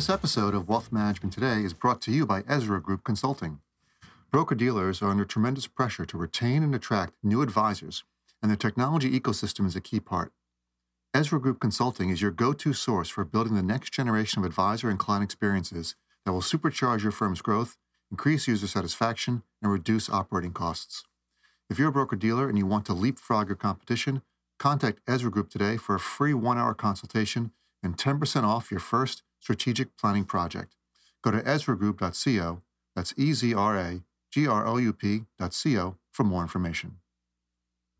This episode of Wealth Management Today is brought to you by Ezra Group Consulting. Broker dealers are under tremendous pressure to retain and attract new advisors, and their technology ecosystem is a key part. Ezra Group Consulting is your go to source for building the next generation of advisor and client experiences that will supercharge your firm's growth, increase user satisfaction, and reduce operating costs. If you're a broker dealer and you want to leapfrog your competition, contact Ezra Group today for a free one hour consultation and 10% off your first strategic planning project. Go to ezragroup.co, that's E Z R A G R O U P.co for more information.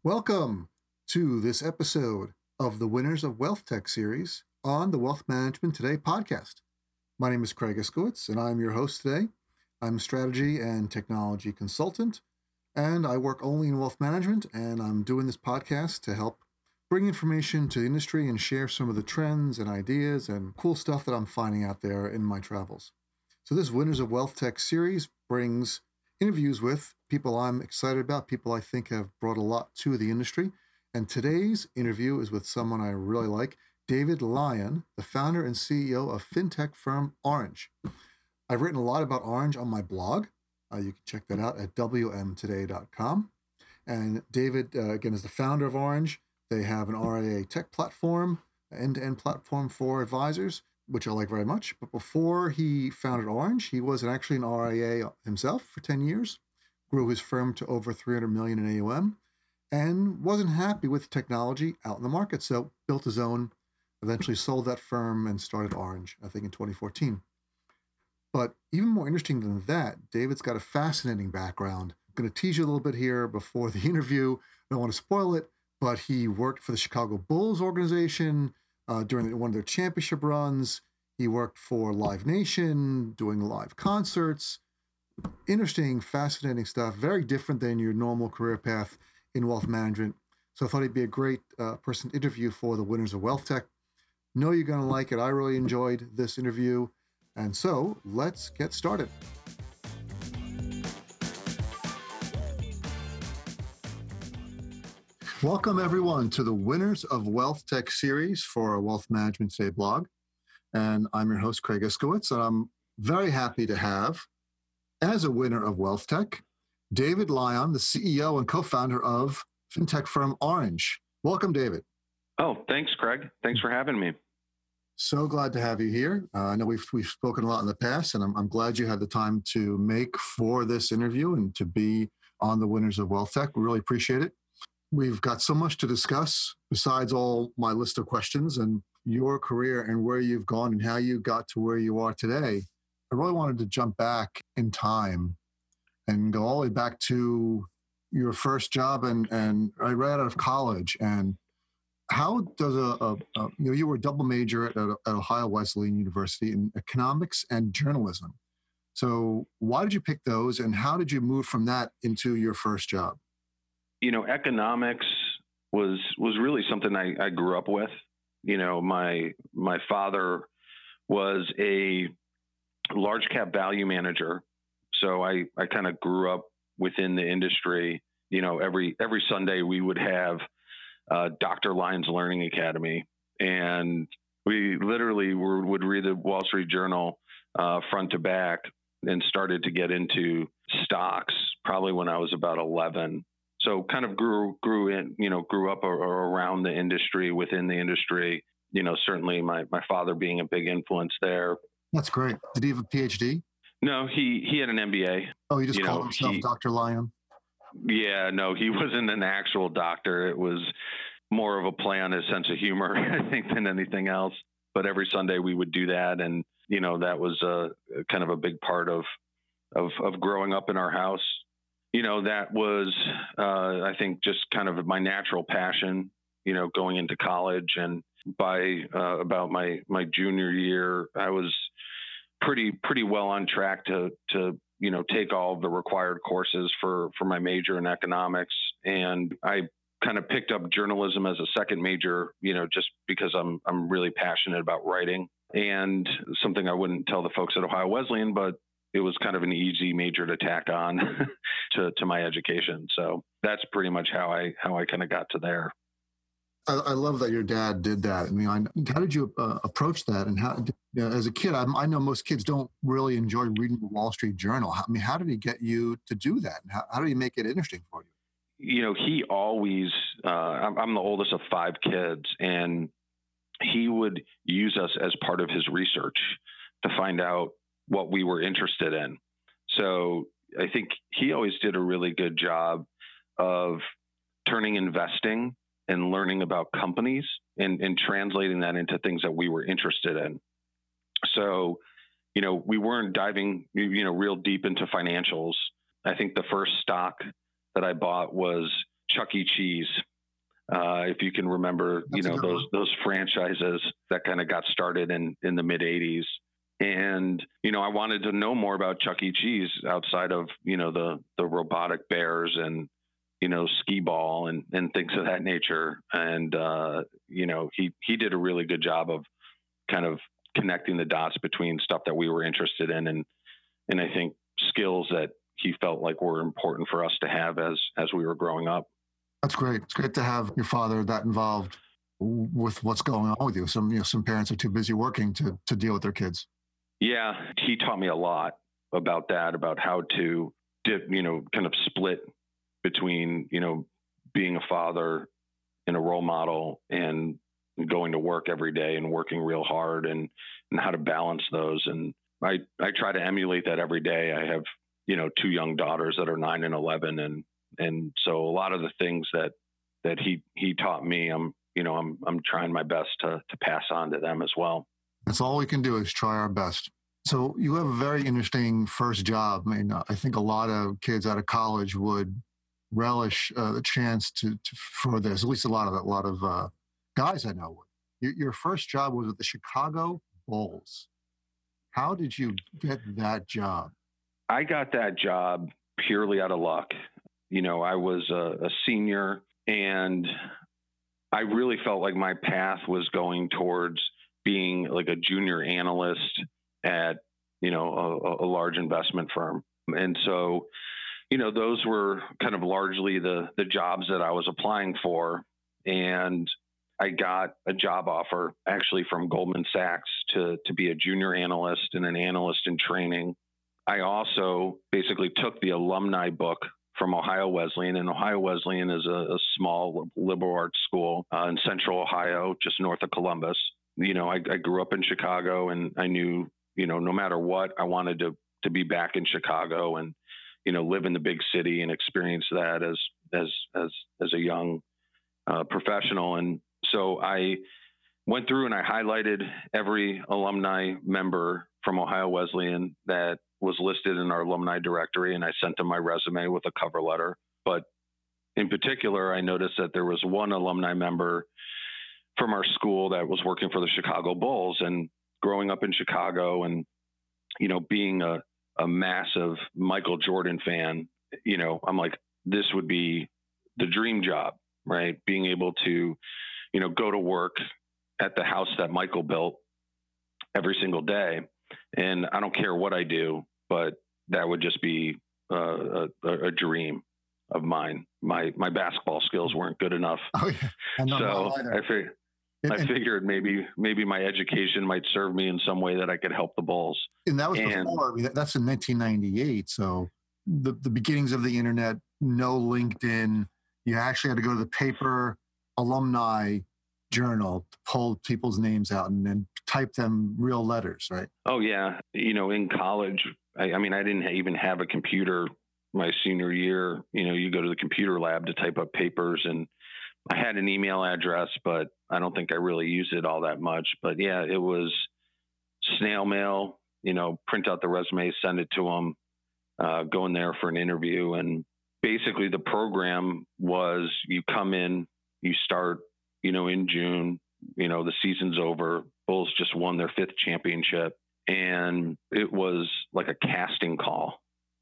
Welcome to this episode of the Winners of Wealth Tech series on the Wealth Management Today podcast. My name is Craig Iskowitz, and I'm your host today. I'm a strategy and technology consultant, and I work only in wealth management, and I'm doing this podcast to help bring information to the industry and share some of the trends and ideas and cool stuff that I'm finding out there in my travels. So, this Winners of Wealth Tech series brings interviews with people I'm excited about, people I think have brought a lot to the industry. And today's interview is with someone I really like, David Lyon, the founder and CEO of fintech firm Oranj. I've written a lot about Oranj on my blog. Uh, you can check that out at wmtoday.com. And David, uh, again, is the founder of Oranj. They have an RIA tech platform, end to end platform for advisors, which I like very much. But before he founded Oranj, he was actually an RIA himself for 10 years, grew his firm to over 300 million in AUM, and wasn't happy with technology out in the market. So built his own, eventually sold that firm and started Oranj, I think in 2014. But even more interesting than that, David's got a fascinating background. I'm going to tease you a little bit here before the interview. I don't want to spoil it, but he worked for the Chicago Bulls organization uh, during one of their championship runs. He worked for Live Nation, doing live concerts. Interesting, fascinating stuff. Very different than your normal career path in wealth management. So I thought he'd be a great uh, person to interview for the winners of Wealth Tech. Know you're going to like it. I really enjoyed this interview. And so let's get started. Welcome, everyone, to the Winners of Wealth Tech series for our Wealth Management Today blog. And I'm your host, Craig Iskowitz, and I'm very happy to have, as a winner of Wealth Tech, David Lyon, the CEO and co founder of fintech firm Oranj. Welcome, David. Oh, thanks, Craig. Thanks for having me. So glad to have you here. Uh, I know we've, we've spoken a lot in the past, and I'm, I'm glad you had the time to make for this interview and to be on the Winners of Wealth Tech. We really appreciate it. We've got so much to discuss besides all my list of questions and your career and where you've gone and how you got to where you are today. I really wanted to jump back in time and go all the way back to your first job and, and I right out of college. And how does a, a, a you know, you were a double major at, at Ohio Wesleyan University in economics and journalism. So why did you pick those and how did you move from that into your first job? You know, economics was was really something I, I grew up with. You know, my my father was a large cap value manager, so I I kind of grew up within the industry. You know, every every Sunday we would have uh, Dr. Lyon's Learning Academy, and we literally were, would read the Wall Street Journal uh, front to back and started to get into stocks probably when I was about 11 so kind of grew grew in you know grew up around the industry within the industry you know certainly my my father being a big influence there. That's great. Did he have a phd no he he had an mba oh he just you called know, himself he, dr lyon? Yeah no he wasn't an actual doctor. It was more of a play on his sense of humor i think than anything else. But every sunday we would do that and you know that was a kind of a big part of of of growing up in our house you know, that was, uh, I think, just kind of my natural passion, you know, going into college. And by uh, about my, my junior year, I was pretty, pretty well on track to, to, you know, take all the required courses for, for my major in economics. And I kind of picked up journalism as a second major, you know, just because I'm, I'm really passionate about writing and something I wouldn't tell the folks at Ohio Wesleyan, but it was kind of an easy major to tack on to, to my education. So that's pretty much how I how I kind of got to there. I, I, love that your dad did that. I mean, I, how did you uh, approach that? And how, you know, as a kid, I, I, know most kids don't really enjoy reading the Wall Street Journal. How, I mean, how did he get you to do that? How, how did he make it interesting for you? You know, he always, uh, I'm, I'm the oldest of five kids, and he would use us as part of his research to find out what we were interested in. So I think he always did a really good job of turning investing and learning about companies and, and translating that into things that we were interested in. So, you know, we weren't diving, you know, real deep into financials. I think the first stock that I bought was Chuck E. Cheese. Uh, if you can remember, That's you know, those one. those franchises that kind of got started in in the mid '80s. And you know, I wanted to know more about Chuck E. Cheese outside of you know the the robotic bears and you know, skee ball and, and things of that nature. And, uh, you know, he, he did a really good job of kind of connecting the dots between stuff that we were interested in. And, and I think skills that he felt like were important for us to have as, as we were growing up. That's great. It's great to have your father that involved with what's going on with you. Some, you know, some parents are too busy working to, to deal with their kids. Yeah. He taught me a lot about that, about how to dip, you know, kind of split between you know being a father and a role model and going to work every day and working real hard and and how to balance those and I I try to emulate that every day. I have you know two young daughters that are 9 and 11 and and so a lot of the things that that he he taught me I'm you know I'm I'm trying my best to to pass on to them as well. That's all we can do is try our best. So you have a very interesting first job. I mean, I think a lot of kids out of college would relish uh, the chance to, to, for this. At least a lot of a lot of uh, guys I know would. Your, your first job was at the Chicago Bulls. How did you get that job? I got that job purely out of luck. You know, I was a, a senior and I really felt like my path was going towards being like a junior analyst at, you know, a, a large investment firm. And so you know, those were kind of largely the the jobs that I was applying for, and I got a job offer actually from Goldman Sachs to to be a junior analyst and an analyst in training. I also basically took the alumni book from Ohio Wesleyan, and Ohio Wesleyan is a, a small liberal arts school uh, in central Ohio, just north of Columbus. You know, I, I grew up in Chicago, and I knew, you know, no matter what, I wanted to to be back in Chicago, and you know live in the big city and experience that as as as as a young uh, professional. And so i went through and i highlighted every alumni member from ohio wesleyan that was listed in our alumni directory and i sent them my resume with a cover letter. But in particular i noticed that there was one alumni member from our school that was working for the chicago bulls and growing up in chicago and you know being a a massive Michael Jordan fan, you know, I'm like, this would be the dream job, right? Being able to, you know, go to work at the house that Michael built every single day. And I don't care what I do, but that would just be uh, a, a, dream of mine. My my basketball skills weren't good enough, oh, yeah. so I figured and, I figured maybe maybe my education might serve me in some way that I could help the Bulls. And that was and, before. I mean, that's in 1998. So the the beginnings of the internet, no LinkedIn. You actually had to go to the paper alumni journal to pull people's names out and then type them real letters, right? Oh yeah. You know, in college, I, I mean, I didn't even have a computer my senior year. You know, you go to the computer lab to type up papers and I had an email address, but I don't think I really used it all that much. But yeah, it was snail mail, you know, print out the resume, send it to them, uh, go in there for an interview. And basically, the program was you come in, you start, you know, in June, you know, the season's over. Bulls just won their fifth championship. And it was like a casting call,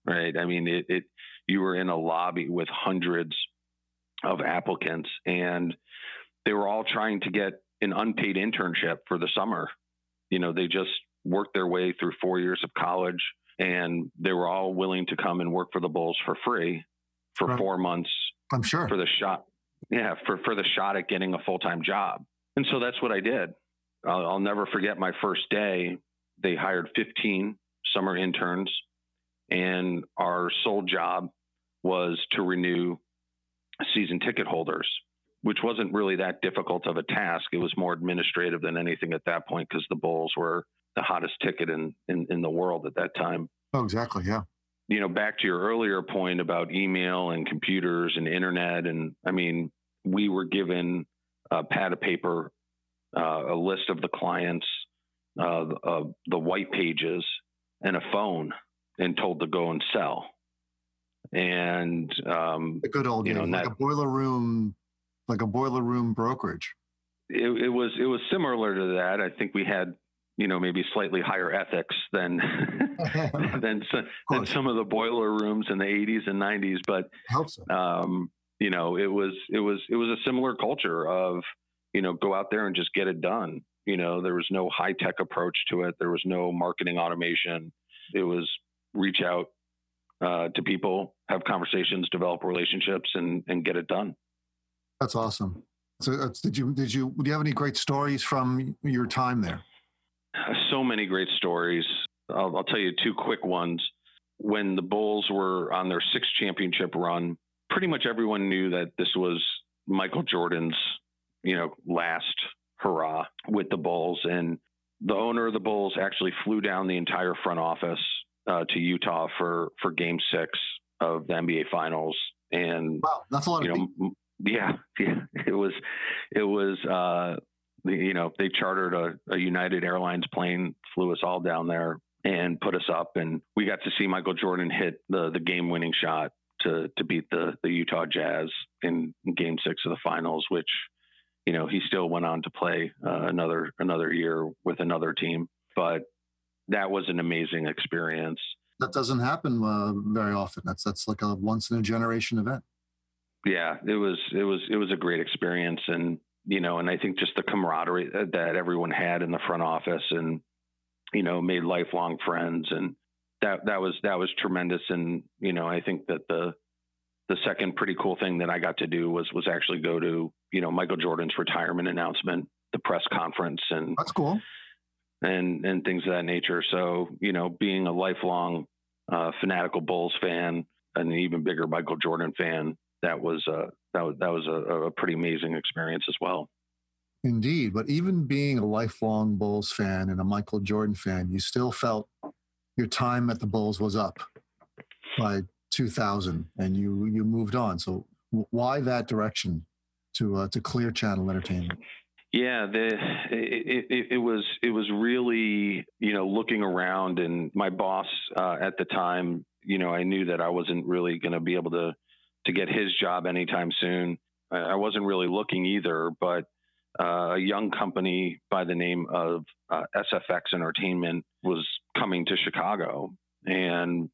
right? I mean, it, it you were in a lobby with hundreds of applicants, and they were all trying to get an unpaid internship for the summer. You know, they just worked their way through four years of college, and they were all willing to come and work for the Bulls for free for right. four months. I'm sure for the shot yeah, for for the shot at getting a full time job. And so that's what I did. I'll, I'll never forget my first day. They hired 15 summer interns, and our sole job was to renew season ticket holders, which wasn't really that difficult of a task. It was more administrative than anything at that point because the Bulls were the hottest ticket in, in, in the world at that time. Oh, exactly. Yeah. You know, back to your earlier point about email and computers and internet. And I mean, we were given a pad of paper, uh, a list of the clients, uh, uh, the white pages, and a phone, and told to go and sell. And um, the good old you know, like that, a boiler room, like a boiler room brokerage. It, it was it was similar to that. I think we had you know maybe slightly higher ethics than than, than some of the boiler rooms in the 80s and 90s but um, you know it was it was it was a similar culture of you know go out there and just get it done you know there was no high tech approach to it there was no marketing automation it was reach out uh, to people have conversations develop relationships and and get it done that's awesome so uh, did you did you do you have any great stories from your time there so many great stories. I'll, I'll tell you two quick ones. When the Bulls were on their sixth championship run, pretty much everyone knew that this was Michael Jordan's, you know, last hurrah with the Bulls. And the owner of the Bulls actually flew down the entire front office uh, to Utah for for Game Six of the NBA Finals. And wow, that's a lot you know, yeah, yeah, it was it was uh, you know, they chartered a, a United Airlines plane, flew us all down there and put us up. And we got to see Michael Jordan hit the, the game winning shot to, to beat the, the Utah Jazz in, in game six of the finals, which, you know, he still went on to play uh, another, another year with another team. But that was an amazing experience. That doesn't happen uh, very often. That's, that's like a once in a generation event. Yeah, it was, it was, it was a great experience. And, you know, and I think just the camaraderie that everyone had in the front office and, you know, made lifelong friends. And that, that was, that was tremendous. And, you know, I think that the, the second pretty cool thing that I got to do was, was actually go to, you know, Michael Jordan's retirement announcement, the press conference and that's cool. And, and things of that nature. So, you know, being a lifelong uh, fanatical Bulls fan, and an even bigger Michael Jordan fan, that was a that was that was a, a pretty amazing experience as well. Indeed, but even being a lifelong Bulls fan and a Michael Jordan fan, you still felt your time at the Bulls was up by 2000, and you you moved on. So why that direction to uh, to Clear Channel Entertainment? Yeah, the, it, it, it, was it was really you know looking around, and my boss uh, at the time, you know, I knew that I wasn't really going to be able to to get his job anytime soon. I wasn't really looking either, but uh, a young company by the name of uh, SFX Entertainment was coming to Chicago, and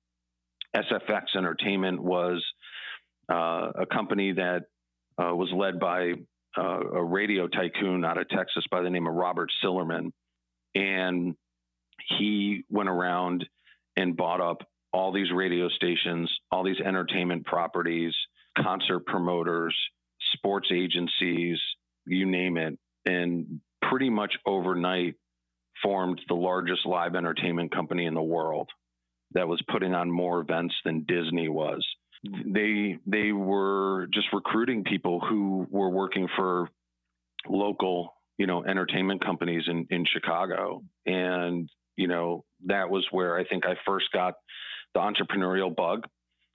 SFX Entertainment was uh, a company that uh, was led by uh, a radio tycoon out of Texas by the name of Robert Sillerman, and he went around and bought up all these radio stations, all these entertainment properties, concert promoters, sports agencies, you name it, and pretty much overnight formed the largest live entertainment company in the world that was putting on more events than Disney was. They they were just recruiting people who were working for local, you know, entertainment companies in, in Chicago. And, you know, that was where I think I first got the entrepreneurial bug.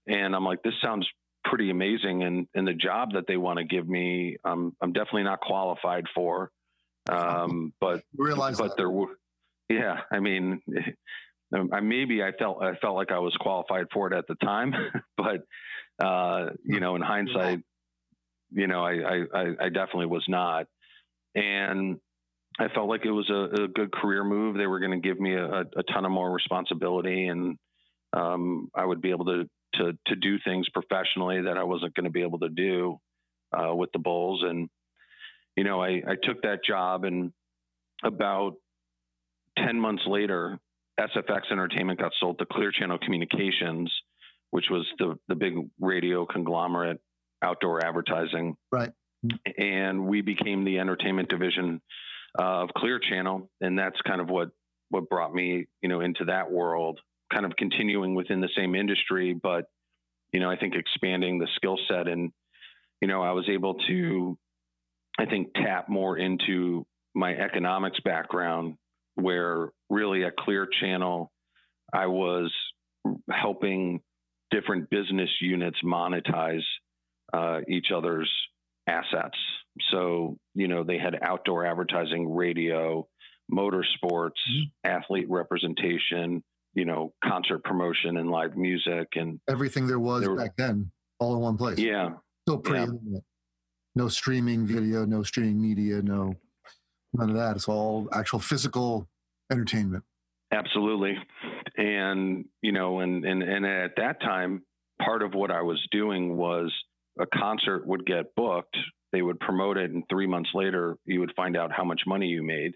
And I'm like, this sounds pretty amazing. And, and the job that they want to give me, um, I'm definitely not qualified for. Um, but, realize but that. there were, yeah, I mean, I, maybe I felt, I felt like I was qualified for it at the time, but, uh, you know, in hindsight, you know, I, I, I definitely was not. And I felt like it was a, a good career move. They were going to give me a, a ton of more responsibility and, um, I would be able to to to do things professionally that I wasn't going to be able to do uh, with the Bulls. And you know, I, I took that job, and about ten months later, SFX Entertainment got sold to Clear Channel Communications, which was the the big radio conglomerate, outdoor advertising. Right. and we became the entertainment division uh, of Clear Channel, and that's kind of what what brought me, you know, into that world. Kind of continuing within the same industry, but you know, I think expanding the skill set, and you know, I was able to, I think, tap more into my economics background, where really at Clear Channel, I was helping different business units monetize uh, each other's assets. So, you know, they had outdoor advertising, radio, motorsports, mm-hmm. athlete representation, you know, concert promotion and live music and everything there was there, back then, all in one place. Yeah. So pre yeah. No streaming video, no streaming media, no none of that. It's all actual physical entertainment. Absolutely. And, you know, and, and, and at that time, part of what I was doing was a concert would get booked, they would promote it, and three months later, you would find out how much money you made.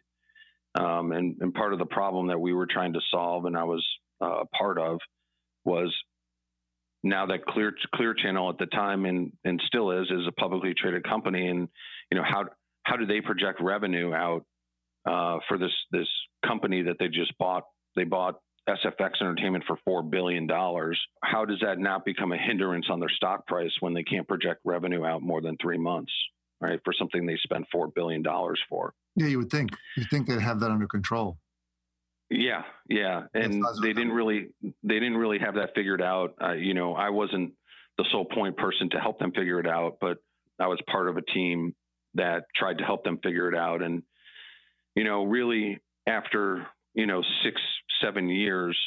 Um, and, and part of the problem that we were trying to solve, and I was uh, a part of, was now that Clear Clear Channel at the time and and still is is a publicly traded company, and you know how how do they project revenue out uh, for this this company that they just bought? They bought SFX Entertainment for $4 billion. How does that not become a hindrance on their stock price when they can't project revenue out more than three months, right, for something they spent $4 billion for? Yeah, you would think. You think they'd have that under control. Yeah, yeah, and they didn't really they didn't really have that figured out. Uh, you know, I wasn't the sole point person to help them figure it out, but I was part of a team that tried to help them figure it out. And you know, really after you know six seven years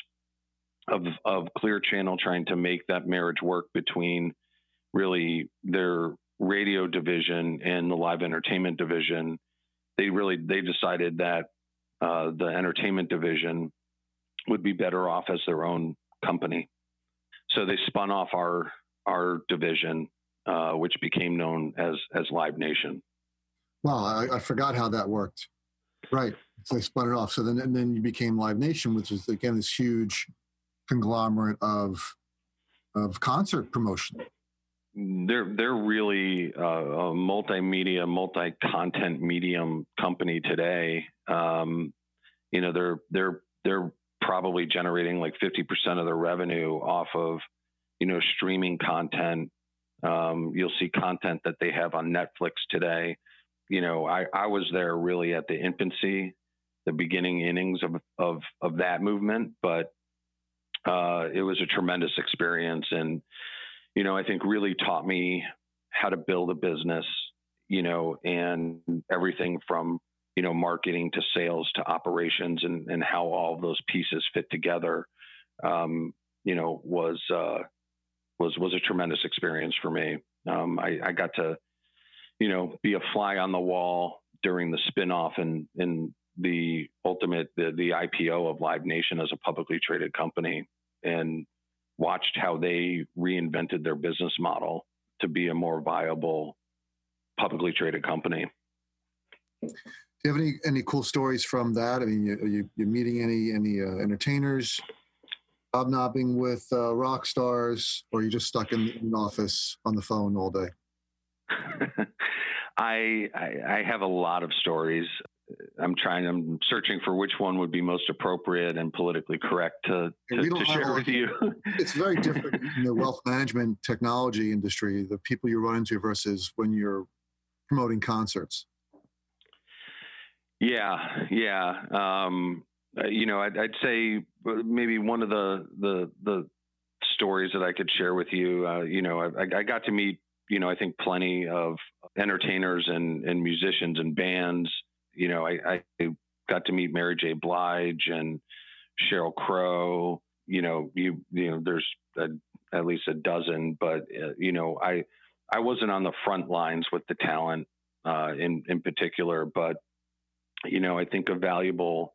of of Clear Channel trying to make that marriage work between really their radio division and the live entertainment division. They really they decided that uh, the entertainment division would be better off as their own company. So they spun off our our division, uh, which became known as as Live Nation. Wow, I, I forgot how that worked. Right. So they spun it off. So then, and then you became Live Nation, which is again this huge conglomerate of of concert promotion. They're they're really uh, a multimedia, multi-content medium company today. Um, you know, they're they're they're probably generating like 50% of their revenue off of you know streaming content. Um, you'll see content that they have on Netflix today you know, I, I was there really at the infancy, the beginning innings of, of, of that movement, but uh, it was a tremendous experience. And, you know, I think really taught me how to build a business, you know, and everything from, you know, marketing to sales to operations and, and how all those pieces fit together, um, you know, was, uh, was, was a tremendous experience for me. Um, I, I got to, you know, be a fly on the wall during the spinoff and and the ultimate the, the IPO of Live Nation as a publicly traded company and watched how they reinvented their business model to be a more viable publicly traded company. Do you have any any cool stories from that? I mean, you, you you meeting any any uh, entertainers, hobnobbing with uh, rock stars, or you just stuck in an office on the phone all day? I, I, I have a lot of stories. I'm trying. I'm searching for which one would be most appropriate and politically correct to, to, to share with you. it's very different in the wealth management technology industry. The people you run into versus when you're promoting concerts. Yeah, yeah. Um, uh, you know, I'd, I'd, say maybe one of the the the stories that I could share with you. Uh, you know, I, I got to meet you know, I think plenty of entertainers and, and musicians and bands. You know, I, I got to meet Mary J. Blige and Sheryl Crow. You know, you you know, there's a, at least a dozen, but uh, you know, I I wasn't on the front lines with the talent uh, in in particular, but you know, I think a valuable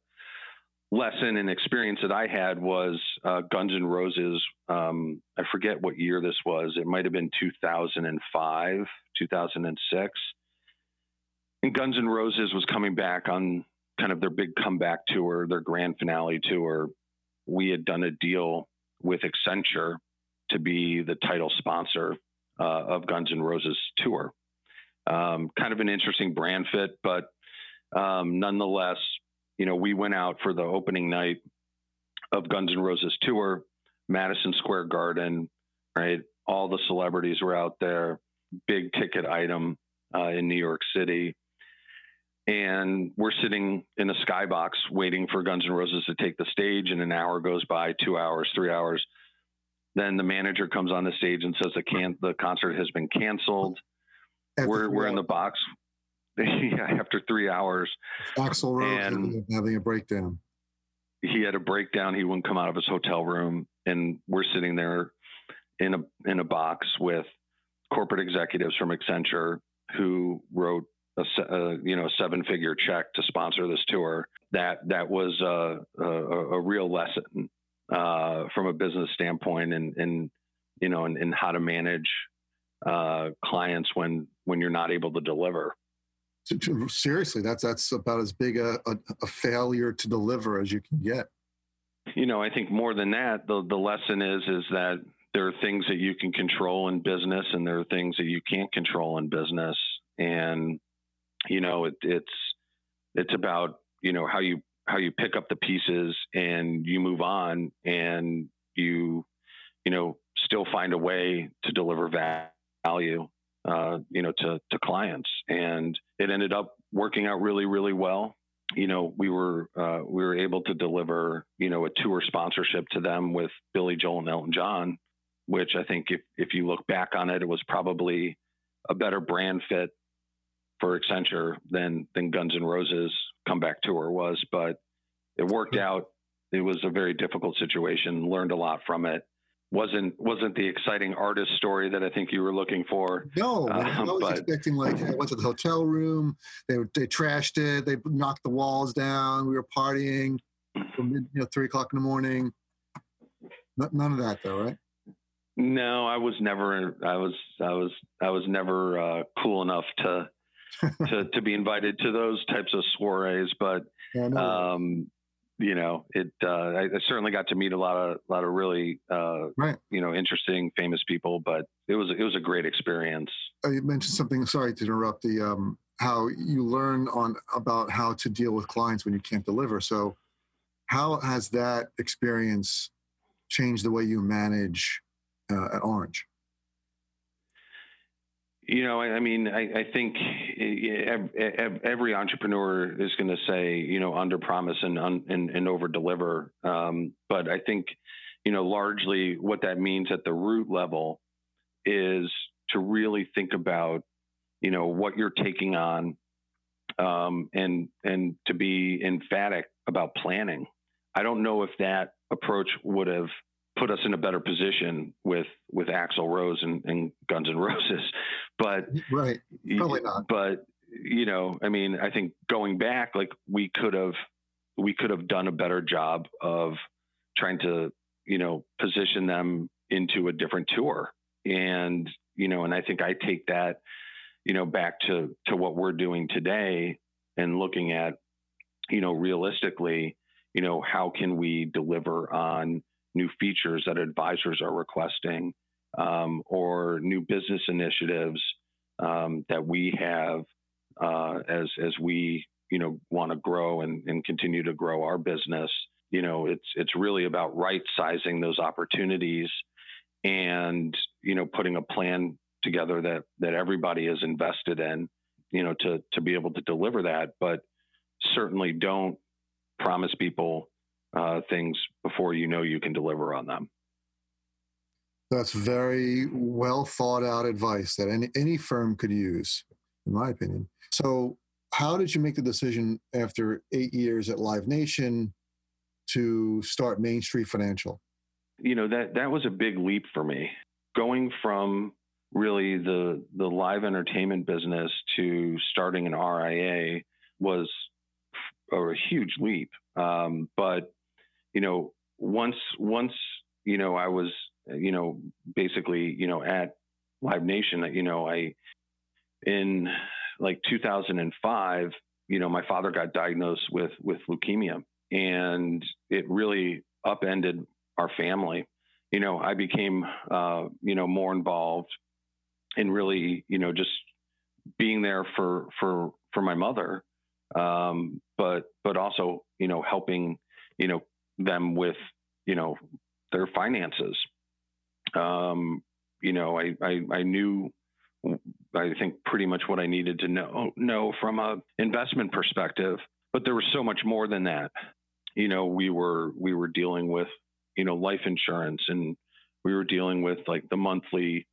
lesson and experience that I had was uh, Guns N' Roses. Um, I forget what year this was. It might have been 2005, 2006. And Guns N' Roses was coming back on kind of their big comeback tour, their grand finale tour. We had done a deal with Accenture to be the title sponsor uh, of Guns N' Roses tour. Um, kind of an interesting brand fit, but um, nonetheless, you know, we went out for the opening night of Guns N' Roses tour, Madison Square Garden, right? All the celebrities were out there, big ticket item uh, in New York City. And we're sitting in a skybox waiting for Guns N' Roses to take the stage, and an hour goes by, two hours, three hours. Then the manager comes on the stage and says the can the concert has been canceled. we're we're in the box. yeah, after three hours. Axl Rose having a breakdown. He had a breakdown. He wouldn't come out of his hotel room, and we're sitting there in a in a box with corporate executives from Accenture who wrote a, a you know seven figure check to sponsor this tour. That that was a, a, a real lesson uh, from a business standpoint, and and you know, and, and how to manage uh, clients when when you're not able to deliver. Seriously, that's that's about as big a, a, a failure to deliver as you can get. You know, I think more than that, the the lesson is is that there are things that you can control in business, and there are things that you can't control in business, and you know, it, it's it's about you know how you how you pick up the pieces and you move on and you you know still find a way to deliver value uh, you know to to clients and it ended up working out really really well you know we were uh, we were able to deliver you know a tour sponsorship to them with Billy Joel and Elton John which I think if if you look back on it it was probably a better brand fit for Accenture than than Guns N' Roses comeback tour was, but it worked out. It was a very difficult situation. Learned a lot from it. Wasn't wasn't the exciting artist story that I think you were looking for. No, um, I was but, expecting like I went to the hotel room. They they trashed it. They knocked the walls down. We were partying from you know three o'clock in the morning. None of that though, right? No, I was never. I was. I was. I was never uh, cool enough to to to be invited to those types of soirees. But yeah, no. um, you know, it uh, I, I, certainly got to meet a lot of a lot of really uh, right. you know interesting, famous people. But it was it was a great experience. Uh, you mentioned something. Sorry to interrupt. The um, how you learn on about how to deal with clients when you can't deliver. So, how has that experience changed the way you manage uh, at Oranj? You know, I, mean, I, I think every entrepreneur is going to say, you know, under promise and and, and over deliver. Um, but I think, you know, largely what that means at the root level is to really think about, you know, what you're taking on, um, and and to be emphatic about planning. I don't know if that approach would have put us in a better position with with Axl Rose and, and Guns N' Roses. But right, probably not. But you know, I mean, I think going back, like we could have we could have done a better job of trying to you know position them into a different tour and you know and i think i take that you know back to to what we're doing today and looking at you know realistically you know how can we deliver on new features that advisors are requesting um, or new business initiatives um, that we have uh, as as we you know want to grow and, and continue to grow our business. You know, it's it's really about right sizing those opportunities and you know putting a plan together that that everybody is invested in. You know, to to be able to deliver that, but certainly don't promise people uh, things before you know you can deliver on them. That's very well thought out advice that any, any firm could use, in my opinion. So, how did you make the decision after eight years at Live Nation to start Main Street Financial? You know that that was a big leap for me, going from really the the live entertainment business to starting an RIA was a huge leap. Um, but you know, once once you know I was you know basically you know at Live Nation, you know I in like 2005, you know my father got diagnosed with with leukemia, and it really upended our family. You know, I became uh, you know more involved in really you know just being there for for for my mother, um, but but also you know helping you know them with you know their finances. Um, you know, I, I I knew I think pretty much what I needed to know know from a investment perspective, but there was so much more than that. You know, we were we were dealing with you know life insurance and we were dealing with like the monthly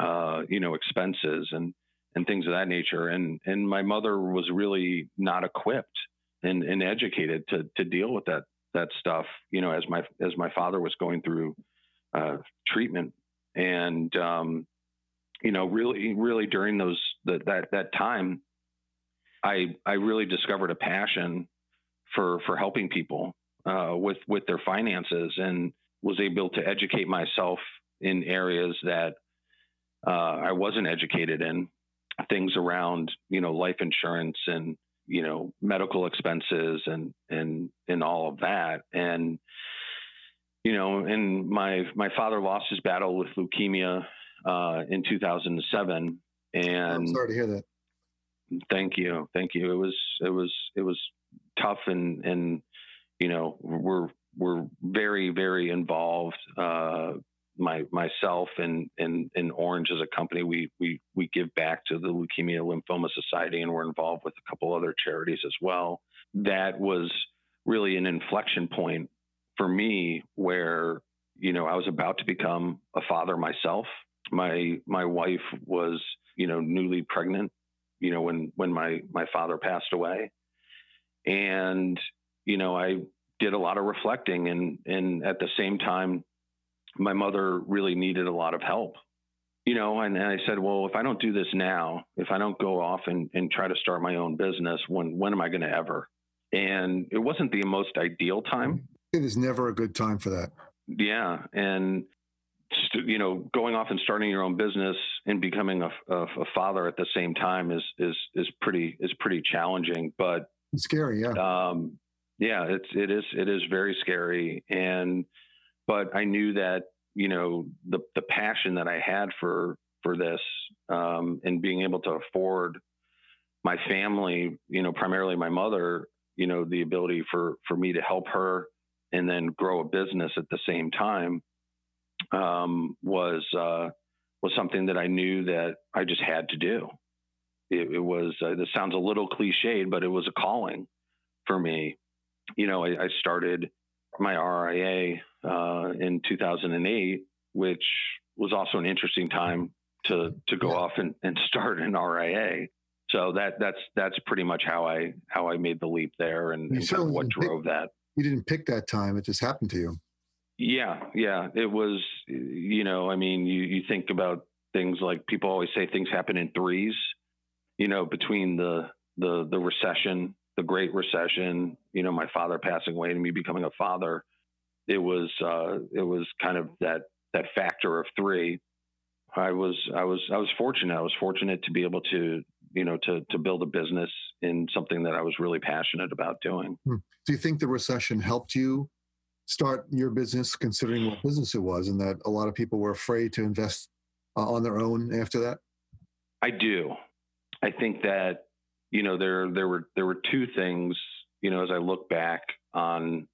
uh, you know expenses and and things of that nature and and my mother was really not equipped and, and educated to to deal with that that stuff you know as my as my father was going through uh, treatment. And um, you know really really during those that that that time I I really discovered a passion for for helping people uh, with with their finances and was able to educate myself in areas that uh, I wasn't educated in, things around you know life insurance and you know medical expenses and and and all of that. And you know and my my father lost his battle with leukemia uh, in 2007 and I'm sorry to hear that. Thank you. Thank you. It was it was it was tough and and you know we're we're very very involved uh, my myself and and and Oranj as a company, we we we give back to the Leukemia Lymphoma Society, and we're involved with a couple other charities as well. That was really an inflection point for me, where you know I was about to become a father myself. My my wife was you know newly pregnant, you know when when my my father passed away, and you know I did a lot of reflecting and and at the same time my mother really needed a lot of help. You know, and, and I said, well, if I don't do this now, if I don't go off and, and try to start my own business, when when am I going to ever? And it wasn't the most ideal time. It is never a good time for that. Yeah, and you know, going off and starting your own business and becoming a, a, a, father at the same time is is is pretty is pretty challenging. But it's scary, yeah. Um, yeah, it's it is it is very scary, and but I knew that you know the the passion that I had for for this um, and being able to afford my family, you know, primarily my mother, you know, the ability for for me to help her and then grow a business at the same time um, was uh, was something that I knew that I just had to do. It, it was uh, this sounds a little cliched, but it was a calling for me. You know, I, I started my RIA uh, in 2008, which was also an interesting time to to go yeah. off and, and start an RIA. So that that's that's pretty much how I how I made the leap there and, and kind of what drove pick, that. You didn't pick that time; it just happened to you. Yeah, yeah, it was. You know, I mean, you you think about things like people always say things happen in threes. You know, between the the the recession, the Great Recession, you know, my father passing away and me becoming a father, it was uh, it was kind of that that factor of three. I was I was I was fortunate. I was fortunate to be able to you know to to build a business in something that I was really passionate about doing. Hmm. Do you think the recession helped you start your business, considering what business it was, and that a lot of people were afraid to invest uh, on their own after that? I do. I think that you know there there were there were two things you know as I look back on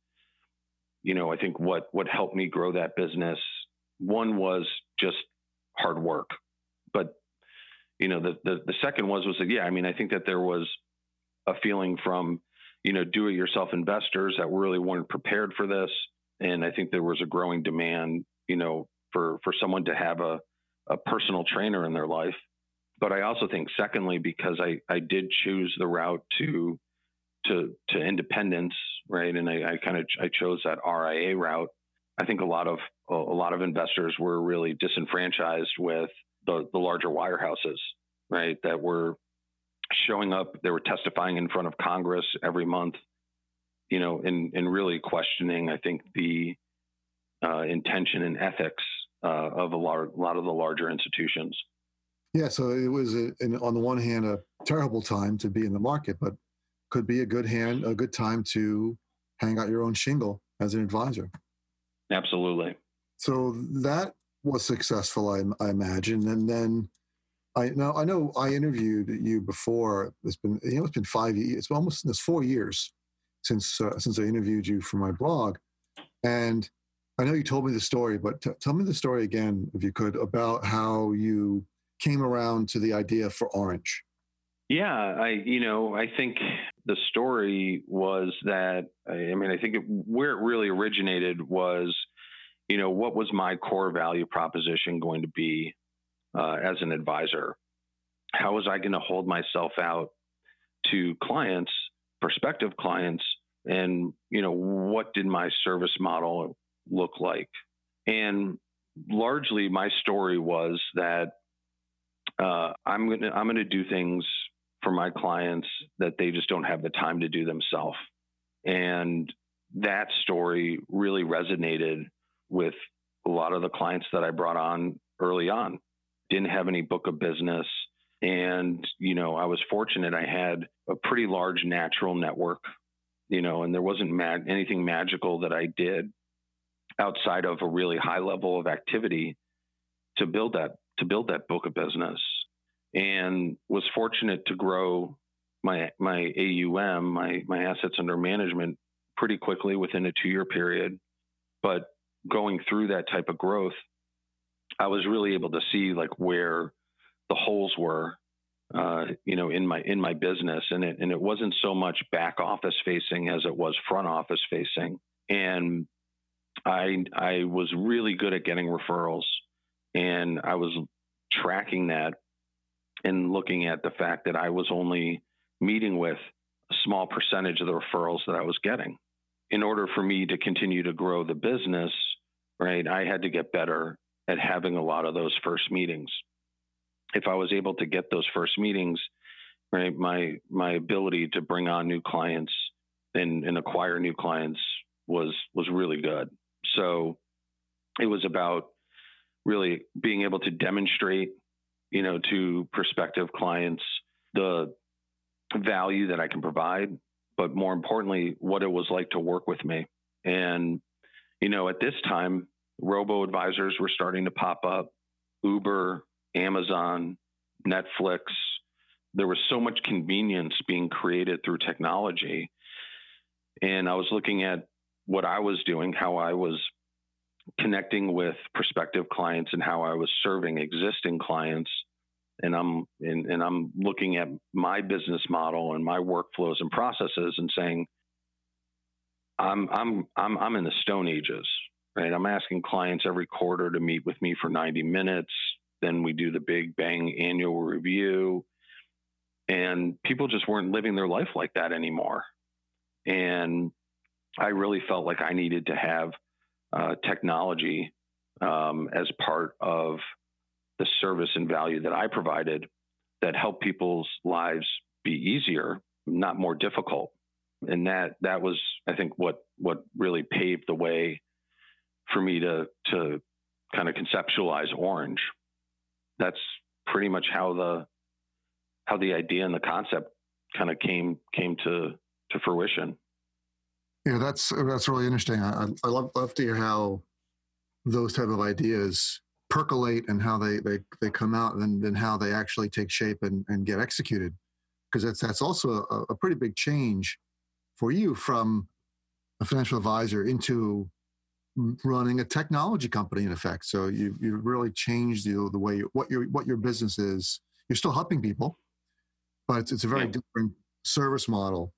you know, I think what what helped me grow that business one was just hard work, but you know, the the, the second was was that yeah, I mean, I think that there was a feeling from you know do-it-yourself investors that really weren't prepared for this, and I think there was a growing demand, you know, for for someone to have a a personal trainer in their life. But I also think, secondly, because I I did choose the route to to to independence, right? And I, I kind of I chose that RIA route. I think a lot of a lot of investors were really disenfranchised with the the larger wirehouses, right? That were showing up, they were testifying in front of Congress every month, you know, and and really questioning, I think, the uh, intention and ethics uh, of a lot, a lot of the larger institutions. Yeah, so it was a, on the one hand a terrible time to be in the market, but could be a good hand, a good time to hang out your own shingle as an advisor. Absolutely. So that was successful, I, I imagine. And then I know. I know. I interviewed you before. It's been you know it's been five years. It's almost it's four years since uh, since I interviewed you for my blog, and I know you told me the story, but t- tell me the story again, if you could, about how you came around to the idea for Oranj. Yeah, I you know I think the story was that I mean I think it, where it really originated was you know what was my core value proposition going to be uh, as an advisor? How was I going to hold myself out to clients, prospective clients, and you know what did my service model look like? And largely, my story was that uh, I'm gonna I'm gonna do things for my clients that they just don't have the time to do themselves, and that story really resonated with a lot of the clients that I brought on early on didn't have any book of business. And, you know, I was fortunate. I had a pretty large natural network, you know, and there wasn't mag- anything magical that I did outside of a really high level of activity to build that to build that book of business and was fortunate to grow my my AUM my my assets under management pretty quickly within a 2 year period. But going through that type of growth I was really able to see like where the holes were, uh, you know, in my in my business, and it and it wasn't so much back office facing as it was front office facing, and I I was really good at getting referrals, and I was tracking that and looking at the fact that I was only meeting with a small percentage of the referrals that I was getting. In order for me to continue to grow the business, right, I had to get better at having a lot of those first meetings. If I was able to get those first meetings, right, my my ability to bring on new clients and, and acquire new clients was was really good. So it was about really being able to demonstrate, you know, to prospective clients the value that I can provide, but more importantly, what it was like to work with me. And, you know, at this time, robo advisors were starting to pop up Uber, Amazon, Netflix. There was so much convenience being created through technology. And I was looking at what I was doing, how I was connecting with prospective clients and how I was serving existing clients. And I'm and, and I'm looking at my business model and my workflows and processes and saying, I'm I'm I'm I'm in the stone ages right? I'm asking clients every quarter to meet with me for 90 minutes. Then we do the big bang annual review. And people just weren't living their life like that anymore. And I really felt like I needed to have uh, technology um, as part of the service and value that I provided that helped people's lives be easier, not more difficult. And that that was, I think, what what really paved the way for me to to kind of conceptualize Oranj. That's pretty much how the how the idea and the concept kind of came came to to fruition. Yeah, that's that's really interesting. I, I love love to hear how those type of ideas percolate and how they they, they come out and then how they actually take shape and, and get executed. Because that's that's also a, a pretty big change for you from a financial advisor into running a technology company in effect. So you you really changed the the way you, what your what your business is. You're still helping people, but it's, it's a very yeah. different service model,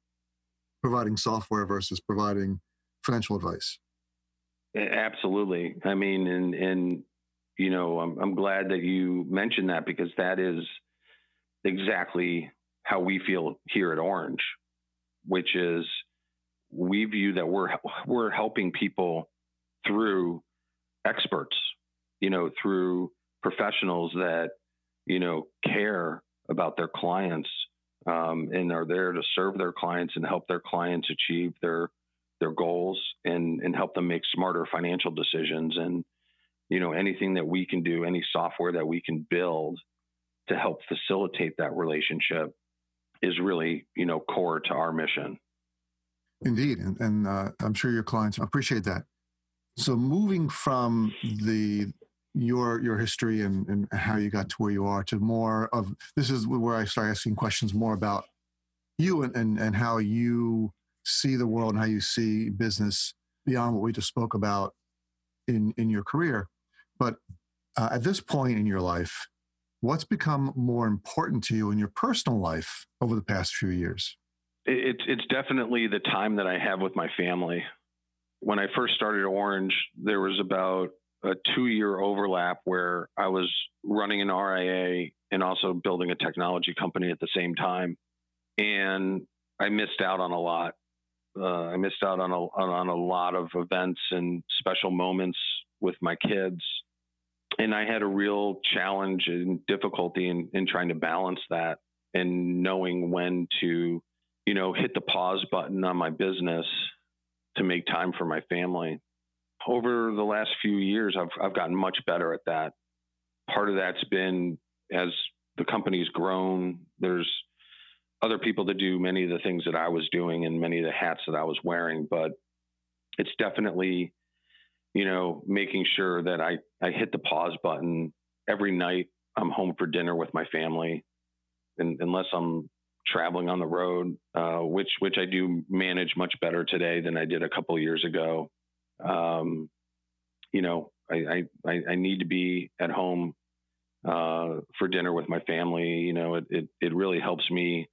providing software versus providing financial advice. Absolutely. I mean, and and you know, I'm I'm glad that you mentioned that because that is exactly how we feel here at Oranj, which is we view that we're we're helping people through experts, you know, through professionals that, you know, care about their clients um, and are there to serve their clients and help their clients achieve their their goals and and help them make smarter financial decisions. And you know anything that we can do any software that we can build to help facilitate that relationship is really you know core to our mission. Indeed. And, and uh, i'm sure your clients appreciate that. So moving from the your your history and, and how you got to where you are to more of this is where I start asking questions more about you and, and, and how you see the world and how you see business beyond what we just spoke about in, in your career. But uh, at this point in your life, what's become more important to you in your personal life over the past few years? It's it's definitely the time that I have with my family. When I first started Oranj, there was about a two year overlap where I was running an RIA and also building a technology company at the same time. And I missed out on a lot. Uh, I missed out on a, on a lot of events and special moments with my kids. And I had a real challenge and difficulty in, in trying to balance that and knowing when to, you know, hit the pause button on my business to make time for my family over the last few years, I've, I've gotten much better at that. Part of that's been as the company's grown, there's other people that do many of the things that I was doing and many of the hats that I was wearing, but it's definitely, you know, making sure that I, I hit the pause button every night. I'm home for dinner with my family, and unless I'm traveling on the road, uh, which which I do manage much better today than I did a couple years ago um, you know, I, I, I need to be at home uh, for dinner with my family. You know, it, it, it really helps me,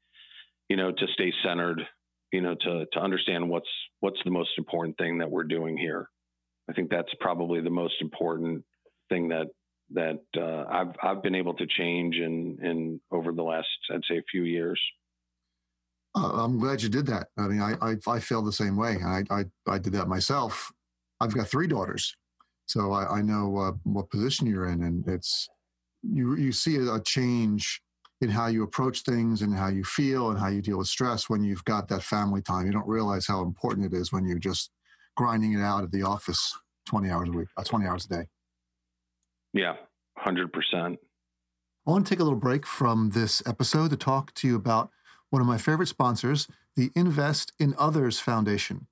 you know, to stay centered, you know, to, to understand what's, what's the most important thing that we're doing here. I think that's probably the most important thing that, that uh, I've, I've been able to change in, in over the last, I'd say a few years. Uh, I'm glad you did that. I mean, I, I, I feel the same way. I, I, I did that myself I've got three daughters, so I, I know uh, what position you're in, and it's you you see a change in how you approach things and how you feel and how you deal with stress when you've got that family time. You don't realize how important it is when you're just grinding it out at the office 20 hours a week, uh, 20 hours a day. Yeah, 100%. I want to take a little break from this episode to talk to you about one of my favorite sponsors, the Invest in Others Foundation.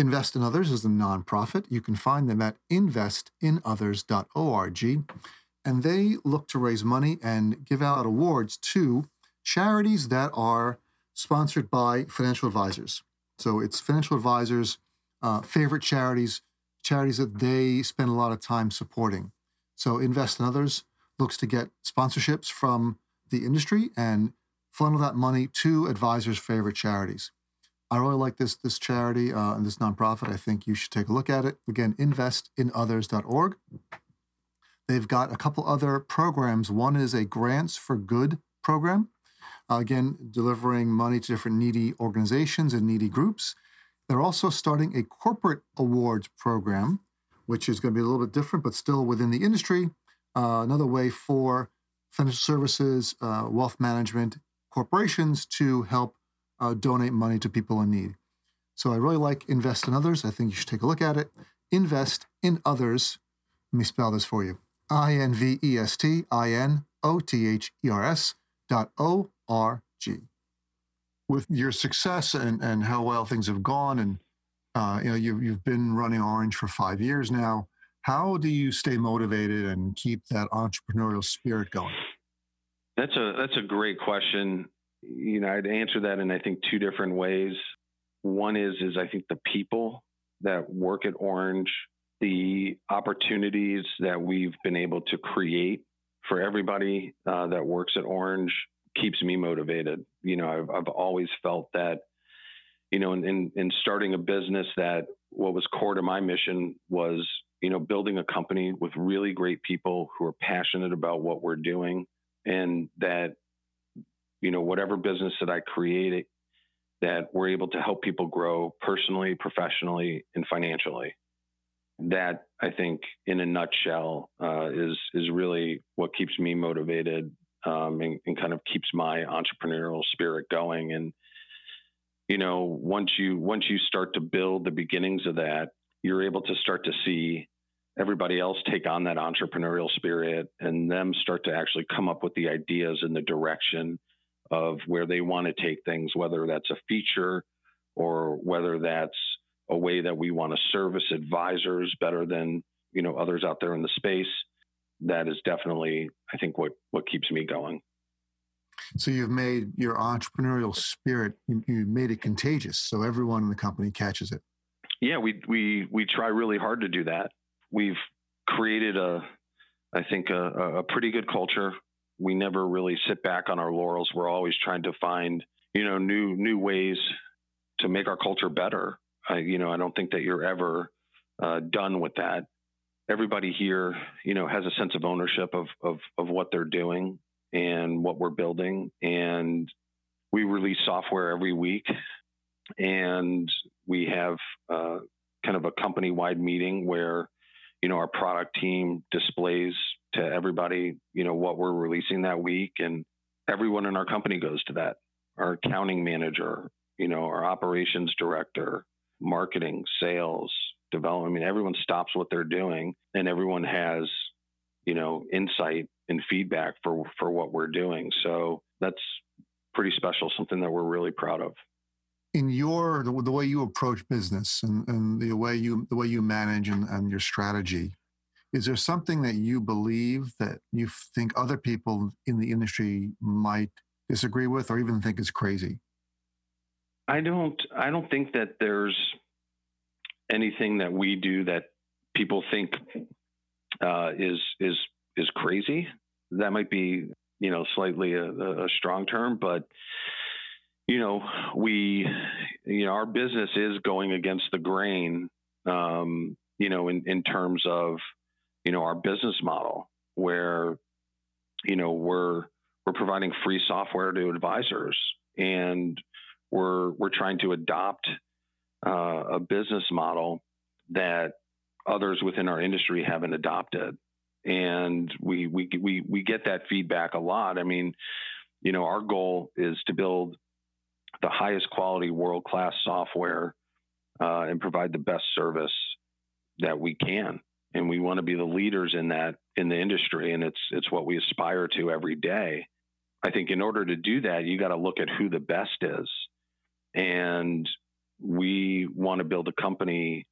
Invest in Others is a nonprofit. You can find them at investinothers.org. And they look to raise money and give out awards to charities that are sponsored by financial advisors. So it's financial advisors' uh, favorite charities, charities that they spend a lot of time supporting. So Invest in Others looks to get sponsorships from the industry and funnel that money to advisors' favorite charities. I really like this this charity uh, and this nonprofit. I think you should take a look at it. Again, investinothers.org. They've got a couple other programs. One is a Grants for Good program. Uh, again, delivering money to different needy organizations and needy groups. They're also starting a corporate awards program, which is going to be a little bit different, but still within the industry. Uh, another way for financial services, uh, wealth management corporations to help uh, donate money to people in need. So I really like Invest in Others. I think you should take a look at it. Invest in Others. Let me spell this for you I N V E S T I N O T H E R S dot O R G. With your success and, and how well things have gone, and uh, you know you've, you've been running Oranj for five years now. How do you stay motivated and keep that entrepreneurial spirit going? That's a that's a great question you know, I'd answer that in I think two different ways. One is is I think the people that work at Oranj, the opportunities that we've been able to create for everybody uh, that works at Oranj keeps me motivated. You know, I've, I've always felt that, you know, in, in, in starting a business that what was core to my mission was, you know, building a company with really great people who are passionate about what we're doing and that you know, whatever business that I create, that we're able to help people grow personally, professionally, and financially. That I think, in a nutshell, uh, is is really what keeps me motivated um, and, and kind of keeps my entrepreneurial spirit going. And you know, once you once you start to build the beginnings of that, you're able to start to see everybody else take on that entrepreneurial spirit and them start to actually come up with the ideas and the direction of where they want to take things, whether that's a feature or whether that's a way that we want to service advisors better than you know others out there in the space. that is definitely, I think, what what keeps me going. So you've made your entrepreneurial spirit, you, you made it contagious, so everyone in the company catches it. Yeah, we we we try really hard to do that. We've created a, I think, a, a pretty good culture. We never really sit back on our laurels. We're always trying to find, you know, new new ways to make our culture better. I, you know, I don't think that you're ever uh, done with that. Everybody here, you know, has a sense of ownership of, of of what they're doing and what we're building, and we release software every week, and we have uh, kind of a company-wide meeting where, you know, our product team displays to everybody, you know, what we're releasing that week, and everyone in our company goes to that. Our accounting manager, you know, our operations director, marketing, sales, development. I mean, everyone stops what they're doing and everyone has, you know, insight and feedback for for what we're doing. So that's pretty special, something that we're really proud of. In your the, the way you approach business and, and the way you the way you manage and, and your strategy, is there something that you believe that you think other people in the industry might disagree with or even think is crazy? I don't I don't think that there's anything that we do that people think uh, is is is crazy. That might be you know slightly a, a strong term, but you know we you know our business is going against the grain. Um, you know in in terms of you know our business model where you know we're we're providing free software to advisors and we're we're trying to adopt uh, a business model that others within our industry haven't adopted, and we we we we get that feedback a lot. I mean, you know, our goal is to build the highest quality, world class software uh, and provide the best service that we can. And we want to be the leaders in that in the industry, and it's it's what we aspire to every day. I think in order to do that, you got to look at who the best is. And we want to build a company,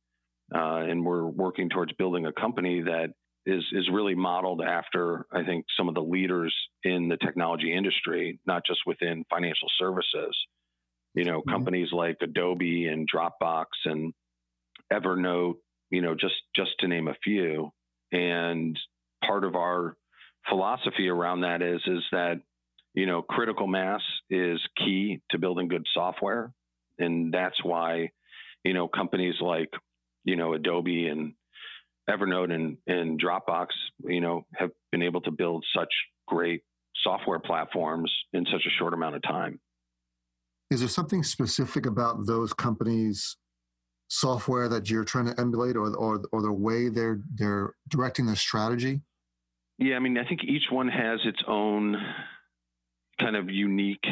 uh, and we're working towards building a company that is is really modeled after I think some of the leaders in the technology industry, not just within financial services. You know, mm-hmm. companies like Adobe and Dropbox and Evernote. You know, just just to name a few. And part of our philosophy around that is is that you know critical mass is key to building good software and that's why you know companies like you know Adobe and Evernote and, and Dropbox you know have been able to build such great software platforms in such a short amount of time. Is there something specific about those companies' software that you're trying to emulate, or or or the way they're they're directing their strategy? Yeah, I mean, I think each one has its own kind of unique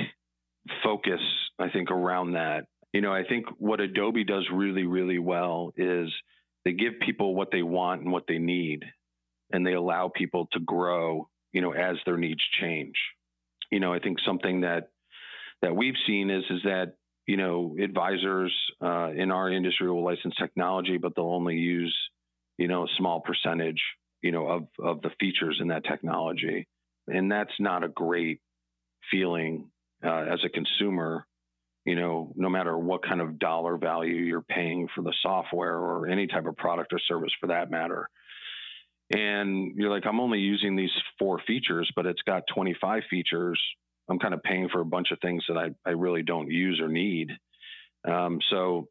focus. I think around that, you know, I think what Adobe does really, really well is they give people what they want and what they need, and they allow people to grow, you know, as their needs change. You know, I think something that that we've seen is is that you know advisors uh, in our industry will license technology, but they'll only use you know a small percentage you know of of the features in that technology, and that's not a great feeling uh, as a consumer you know, no matter what kind of dollar value you're paying for the software or any type of product or service for that matter. And you're like, I'm only using these four features, but it's got 25 features. I'm kind of paying for a bunch of things that I, I really don't use or need. Um, so,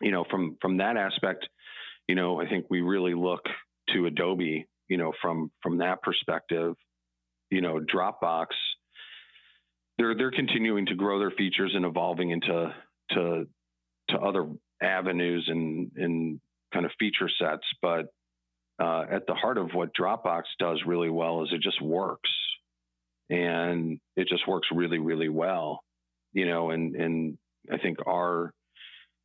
you know, from from that aspect, you know, I think we really look to Adobe, you know, from from that perspective. You know, Dropbox they're they're continuing to grow their features and evolving into to to other avenues and and kind of feature sets. But uh, at the heart of what Dropbox does really well is it just works, and it just works really really well. You know, and and I think our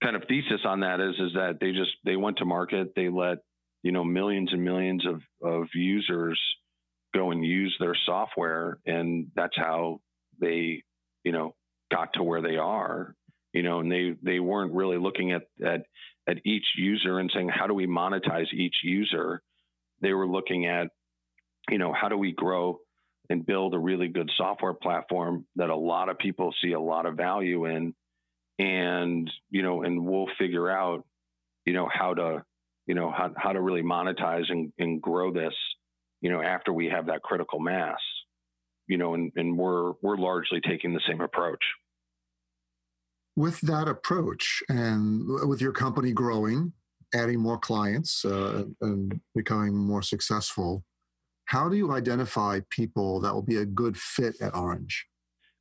kind of thesis on that is is that they just they went to market, they let you know millions and millions of of users go and use their software, and that's how they, you know, got to where they are, you know, and they they weren't really looking at at at each user and saying how do we monetize each user. They were looking at you know, how do we grow and build a really good software platform that a lot of people see a lot of value in. And you know and we'll figure out you know how to you know how, how to really monetize and, and grow this you know after we have that critical mass you know and, and we're we're largely taking the same approach. With that approach and with your company growing adding more clients uh, and becoming more successful how do you identify people that will be a good fit at Oranj?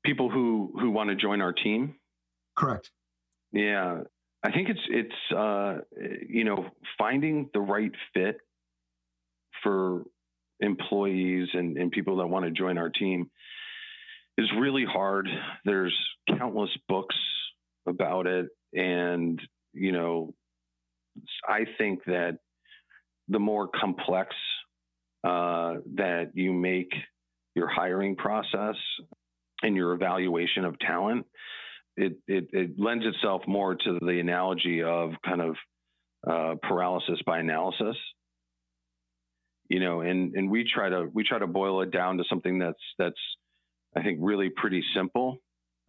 People who who want to join our team? Correct. Yeah i think it's it's uh, you know finding the right fit for employees and, and people that want to join our team is really hard. There's countless books about it and you know i think that the more complex uh, that you make your hiring process and your evaluation of talent, it, it, it lends itself more to the analogy of kind of uh, paralysis by analysis. You know, and, and we try to we try to boil it down to something that's that's I think really pretty simple,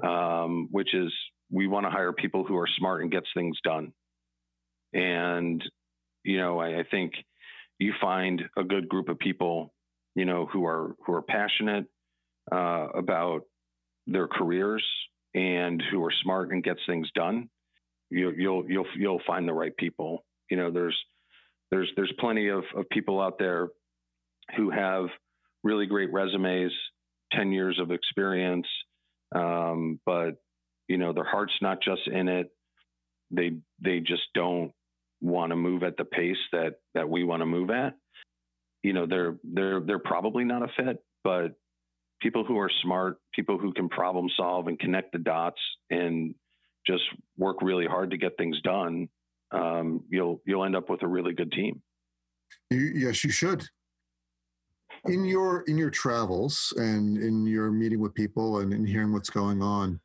um, which is we want to hire people who are smart and gets things done. And you know, I, I think you find a good group of people, you know, who are who are passionate uh, about their careers and who are smart and gets things done. You, you'll you'll you'll find the right people. You know, there's there's there's plenty of, of people out there who have really great resumes, ten years of experience, um, but you know their heart's not just in it. They they just don't want to move at the pace that that we want to move at, you know, they're they're they're probably not a fit, but people who are smart, people who can problem solve and connect the dots and just work really hard to get things done, um, you'll you'll end up with a really good team. You, yes, you should. In your in your travels and in your meeting with people and in hearing what's going on,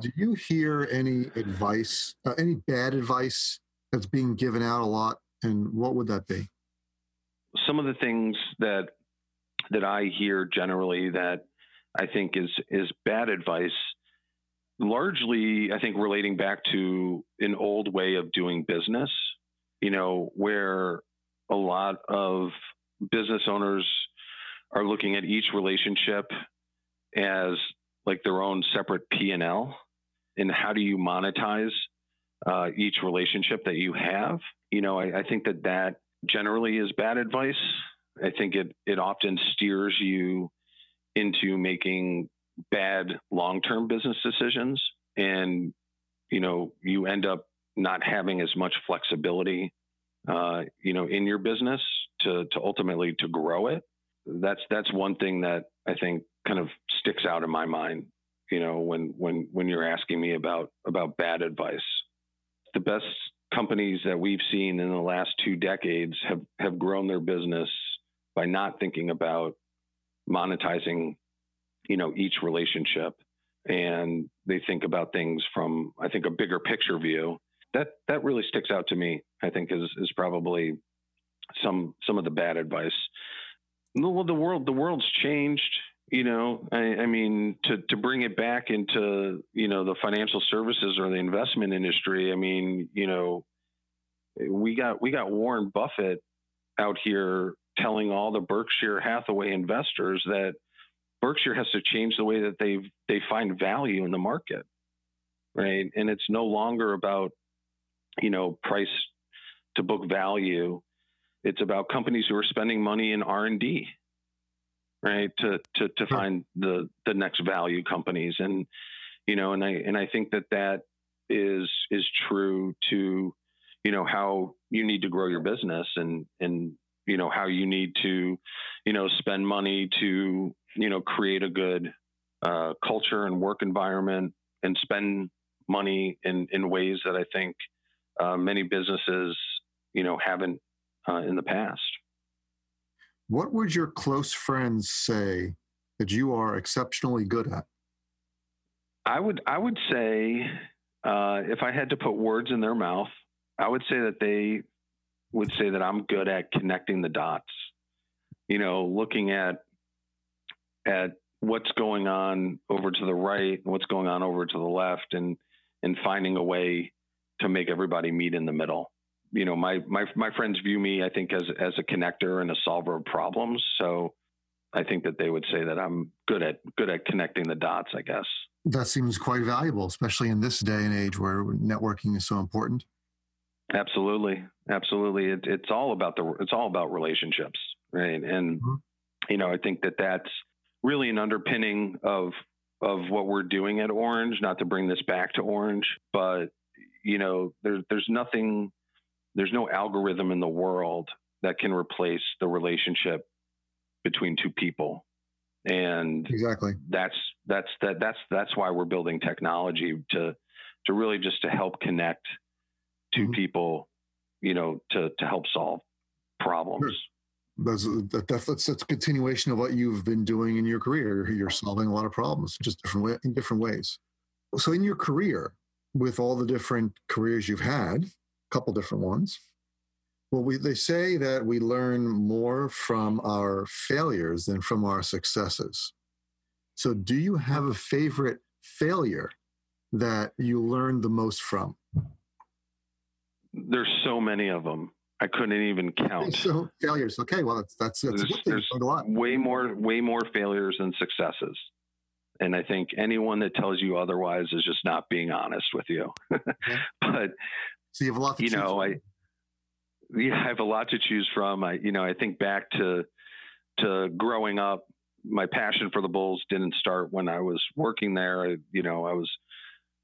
do you hear any advice, uh, any bad advice that's being given out a lot, and what would that be? Some of the things that that I hear generally that I think is is bad advice, largely I think relating back to an old way of doing business, you know, where a lot of business owners are looking at each relationship as like their own separate P&L and how do you monetize uh, each relationship that you have. You know, I, I think that that generally is bad advice. I think it it often steers you into making bad long-term business decisions and you know you end up not having as much flexibility uh, you know in your business to to ultimately to grow it that's that's one thing that i think kind of sticks out in my mind you know when when when you're asking me about about bad advice the best companies that we've seen in the last two decades have, have grown their business by not thinking about monetizing, you know, each relationship. And they think about things from, I think, a bigger picture view. That that really sticks out to me. I think is is probably some some of the bad advice. Well, the world the world's changed you know I, I, mean to to bring it back into you know the financial services or the investment industry i mean you know we got we got warren buffett out here telling all the berkshire hathaway investors that berkshire has to change the way that they they find value in the market right? And it's no longer about you know price to book value. It's about companies who are spending money in r&d right? To to to find the the next value companies, and you know, and I and I think that that is is true to you know how you need to grow your business and and you know how you need to you know spend money to you know create a good uh, culture and work environment and spend money in in ways that I think uh, many businesses you know haven't uh, in the past. What would your close friends say that you are exceptionally good at? I would I would say uh, if I had to put words in their mouth, I would say that they would say that I'm good at connecting the dots. you know, looking at at what's going on over to the right, what's going on over to the left, and and finding a way to make everybody meet in the middle. You know, my my my friends view me, I think, as as a connector and a solver of problems. So I think that they would say that I'm good at good at connecting the dots. I guess that seems quite valuable, especially in this day and age where networking is so important. Absolutely, absolutely. It, it's all about the it's all about relationships, right? And mm-hmm. you know, I think that that's really an underpinning of of what we're doing at Oranj. Not to bring this back to Oranj, but you know, there's there's nothing, there's no algorithm in the world that can replace the relationship between two people. And exactly that's that's that that's that's why we're building technology to to really just to help connect 2 mm-hmm. people, you know, to to help solve problems. Sure that's that, that's that's a continuation of what you've been doing in your career. You're solving a lot of problems, just different way, in different ways. So, in your career, with all the different careers you've had, couple different ones, well, we, they say that we learn more from our failures than from our successes. So, do you have a favorite failure that you learned the most from? There's so many of them. I couldn't even count. So failures. Okay, well that's that's, that's there's, there's way more way more failures than successes. And I think anyone that tells you otherwise is just not being honest with you. okay. But so you have a lot. you know, from. I yeah, I have a lot to choose from. I you know I think back to to growing up. My passion for the Bulls didn't start when I was working there. I, you know, I was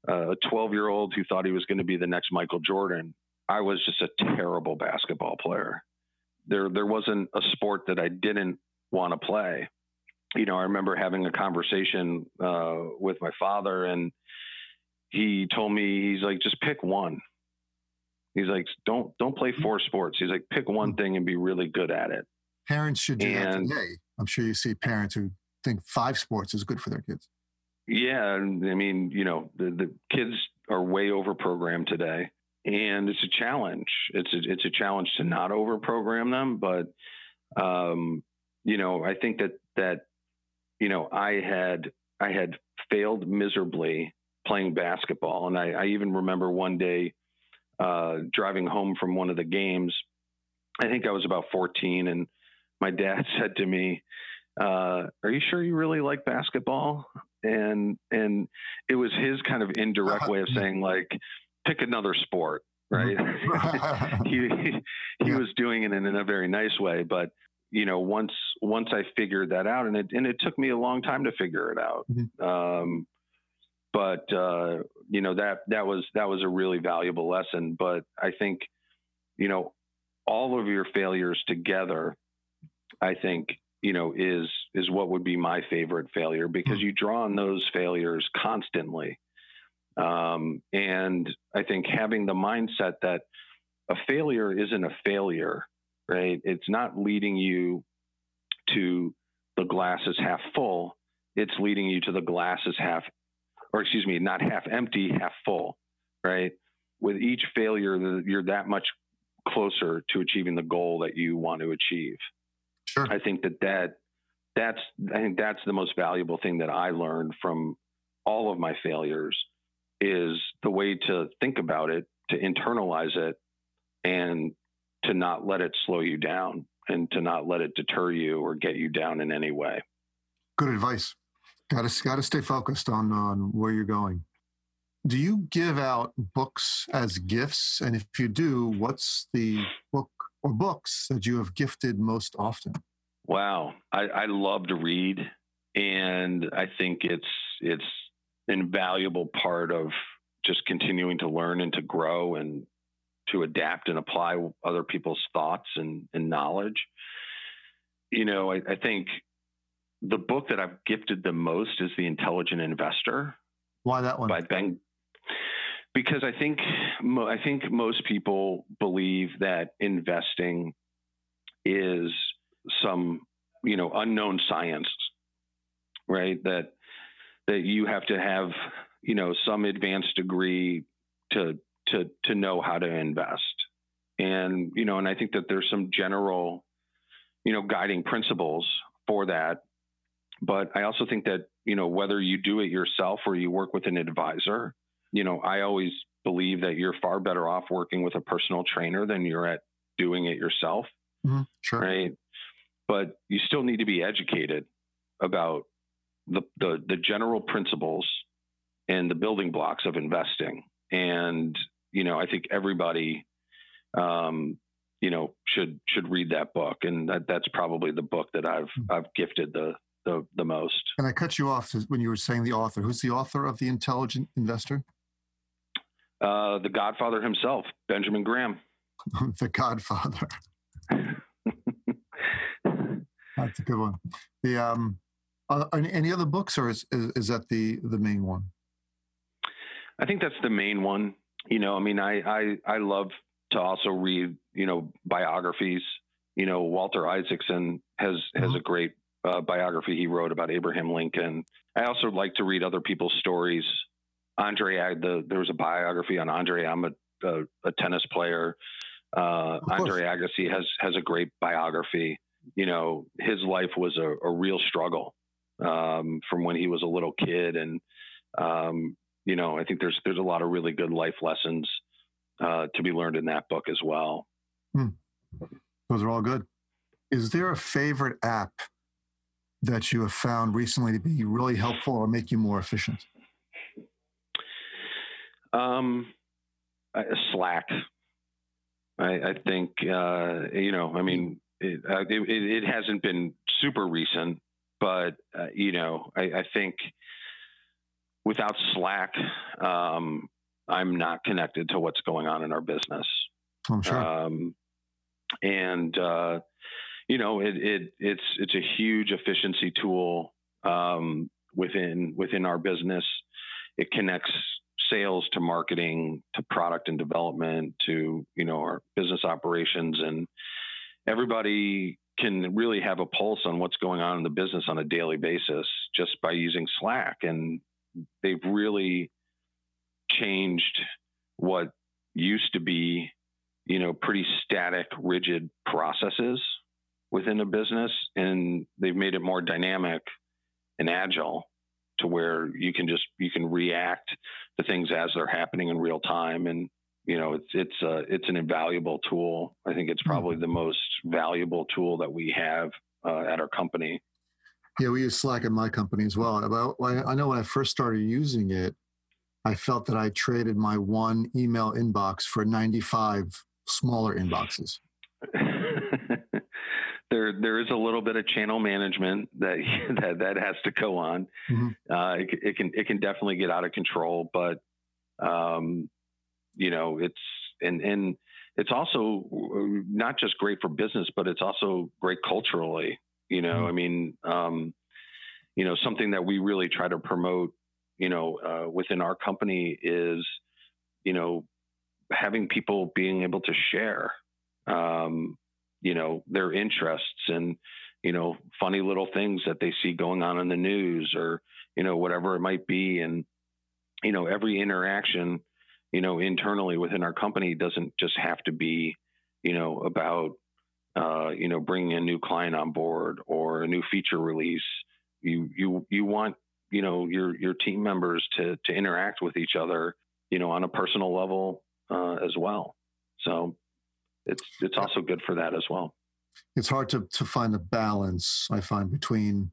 a 12 year old who thought he was going to be the next Michael Jordan I was just a terrible basketball player. There, there wasn't a sport that I didn't want to play. You know, I remember having a conversation uh, with my father, and he told me, he's like, just pick one. He's like, don't don't play four sports. He's like, pick one thing and be really good at it. Parents should do and, that today. I'm sure you see parents who think five sports is good for their kids. Yeah, I mean, you know, the, the kids are way over programmed today and it's a challenge. It's a, it's a challenge to not overprogram them, but um, you know, I think that that you know, I had I had failed miserably playing basketball, and I, I even remember one day uh, driving home from one of the games. I think I was about 14, and my dad said to me, uh, "Are you sure you really like basketball?" And and it was his kind of indirect way of saying like pick another sport, right? He he, was doing it in, in a very nice way, but you know, once once I figured that out, and it and it took me a long time to figure it out. Mm-hmm. Um, but uh, you know that that was that was a really valuable lesson. But I think, you know, all of your failures together, I think you know is is what would be my favorite failure because mm-hmm. you draw on those failures constantly um, and I think having the mindset that a failure isn't a failure, right? It's not leading you to the glass is half full. It's leading you to the glass is half, or excuse me, not half empty, half full, right? With each failure, you're that much closer to achieving the goal that you want to achieve. Sure. I think that that that's I think that's the most valuable thing that I learned from all of my failures is the way to think about it, to internalize it, and to not let it slow you down and to not let it deter you or get you down in any way. Good advice. Got to got to stay focused on on where you're going. Do you give out books as gifts? And if you do, what's the book or books that you have gifted most often? Wow, I, I love to read, and I think it's it's an invaluable part of just continuing to learn and to grow and to adapt and apply other people's thoughts and, and knowledge. You know, I, I think the book that I've gifted the most is The Intelligent Investor. Why that one? By Ben. Because I think I think most people believe that investing is some you know unknown science, right? That that you have to have, you know, some advanced degree to to to know how to invest. And you know, and I think that there's some general you know, guiding principles for that. But I also think that, you know, whether you do it yourself or you work with an advisor, you know, I always believe that you're far better off working with a personal trainer than you're at doing it yourself. Mm-hmm. Sure. Right. But you still need to be educated about the, the, the general principles and the building blocks of investing. And, you know, I think everybody, um, you know, should should read that book, and that, that's probably the book that I've mm-hmm. I've gifted the, the the most. And I cut you off when you were saying the author. Who's the author of the Intelligent Investor? Uh, the Godfather himself, Benjamin Graham. the Godfather. That's a good one. The um, uh, any other books, or is, is, is that the the main one? I think that's the main one. You know, I mean, I I I love to also read you know biographies. You know, Walter Isaacson has has mm-hmm. a great uh, biography he wrote about Abraham Lincoln. I also like to read other people's stories. Andre, the, there was a biography on Andre. I'm a, a, a tennis player. Uh, Andre Agassi has has a great biography. You know, his life was a, a real struggle um, from when he was a little kid, and um, you know, I think there's there's a lot of really good life lessons uh, to be learned in that book as well. Hmm. Those are all good. Is there a favorite app that you have found recently to be really helpful or make you more efficient? Um, Slack. I, I think uh, you know. I mean, it, uh, it, it, hasn't been super recent, but uh, you know, I, I, think without Slack, um, I'm not connected to what's going on in our business. I'm sure. Um, and uh, you know, it, it, it's it's a huge efficiency tool um, within within our business. It connects sales to marketing to product and development to you know our business operations and everybody can really have a pulse on what's going on in the business on a daily basis just by using slack and they've really changed what used to be you know pretty static rigid processes within a business and they've made it more dynamic and agile to where you can just you can react to things as they're happening in real time. And you know it's it's uh, it's an invaluable tool. I think it's probably the most valuable tool that we have uh, at our company. Yeah we use slack at my company as well. I know when i first started using it i felt that i traded my one email inbox for 95 smaller inboxes there there is a little bit of channel management that that, that has to go on. Mm-hmm. Uh, it, it, can it can definitely get out of control, but um, you know it's and and it's also not just great for business, but it's also great culturally. You know, mm-hmm. I mean, um, you know, something that we really try to promote, you know, uh, within our company is, you know, having people being able to share. Um, you know their interests and you know funny little things that they see going on in the news or you know whatever it might be. And you know every interaction you know internally within our company doesn't just have to be you know about uh, you know bringing a new client on board or a new feature release. You you you want you know your your team members to to interact with each other you know on a personal level uh, as well. So it's it's also good for that as well. It's hard to to find a balance. I find between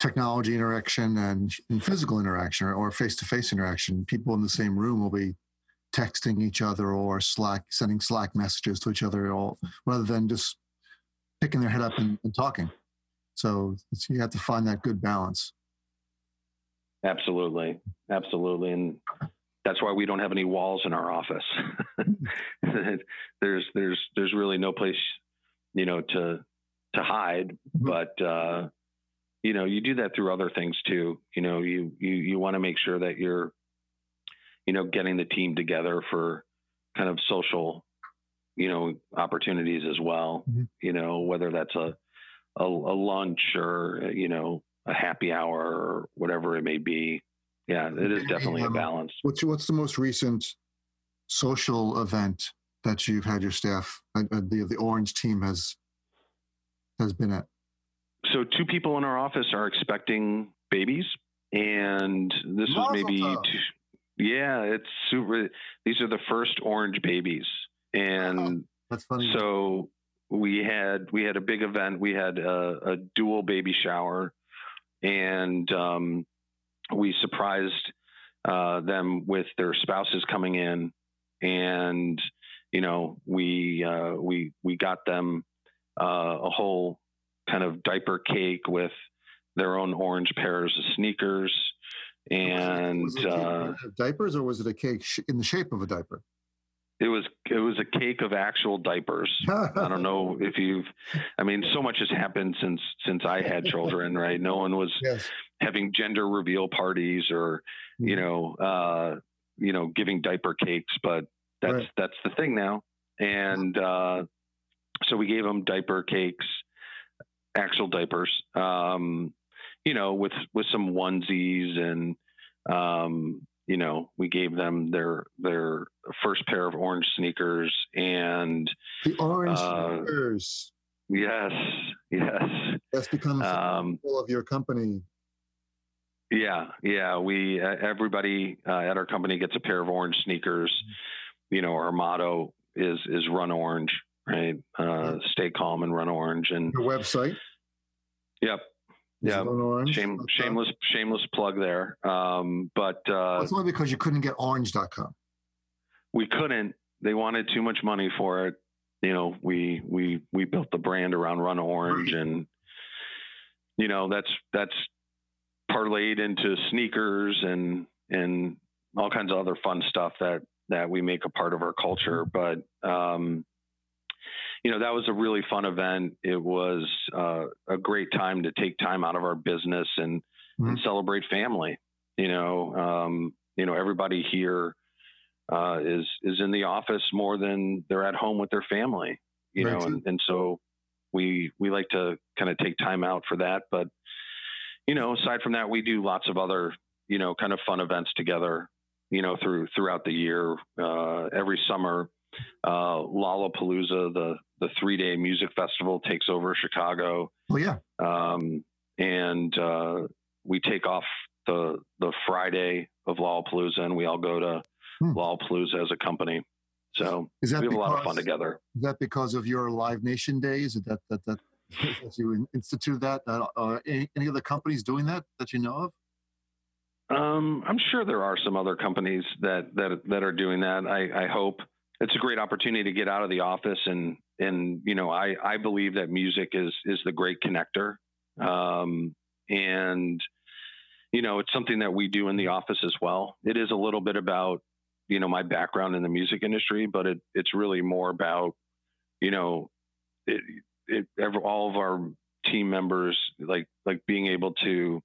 technology interaction and, and physical interaction or face to face interaction. People in the same room will be texting each other or Slack sending Slack messages to each other, all rather than just picking their head up and, and talking. So you have to find that good balance. Absolutely, absolutely, and that's why we don't have any walls in our office. there's there's there's really no place, you know, to to hide. Mm-hmm. But uh, you know, you do that through other things too. You know, you you you want to make sure that you're, you know, getting the team together for kind of social, you know, opportunities as well. Mm-hmm. You know, whether that's a, a a lunch or you know a happy hour or whatever it may be yeah, it is definitely um, a balance. What's what's the most recent social event that you've had your staff, uh, uh, the the Oranj team has has been at? So two people in our office are expecting babies, and this was maybe. Two, yeah, it's super. These are the first Oranj babies, and That's funny. so we had we had a big event. We had a, a dual baby shower, and um, we surprised uh, them with their spouses coming in, and you know we uh, we we got them uh, a whole kind of diaper cake with their own orange pairs of sneakers, and was it, was it uh, made out of diapers, or was it a cake sh- in the shape of a diaper? it was it was a cake of actual diapers. I don't know if you've. I mean, so much has happened since since I had children, right? No one was Yes. Having gender reveal parties or you Mhm. know uh, you know giving diaper cakes, but that's Right. that's the thing now. And uh, so we gave them diaper cakes, actual diapers. Um, you know, with with some onesies and um, you know, we gave them their their first pair of orange sneakers and The orange Uh, sneakers. yes, yes. That's become a Um, symbol of your company. Yeah, yeah. We uh, everybody uh, at our company gets a pair of orange sneakers. You know, our motto is is run orange, right? Uh, stay calm and run orange. And Your website. yep, Yeah, shame, shameless shameless plug there. Um, but uh, That's only because you couldn't get orange.com. we couldn't. They wanted too much money for it. You know, we we we built the brand around Run Orange, and you know that's that's parlayed into sneakers and and all kinds of other fun stuff that that we make a part of our culture. But um, you know, that was a really fun event. It was uh, a great time to take time out of our business and, and celebrate family. You know, um, you know, everybody here uh, is is in the office more than they're at home with their family. You Very know, and, and so we we like to kind of take time out for that. But you know, aside from that, we do lots of other you know kind of fun events together. You know, through throughout the year, uh, every summer, uh, Lollapalooza, the the three day music festival, takes over Chicago Well, yeah. um, and uh, we take off the the Friday of Lollapalooza, and we all go to Hmm. Lollapalooza as a company. So Is that we have a lot of fun together. Is that because of your Live Nation days? Is that that that, you instituted that? Uh, uh, any, any other companies doing that that you know of? Um, I'm sure there are some other companies that that that are doing that. I, I hope it's a great opportunity to get out of the office and and you know I I believe that music is is the great connector, um, and you know it's something that we do in the office as well. It is a little bit about you know my background in the music industry, but it it's really more about you know it, it ever, all of our team members like like being able to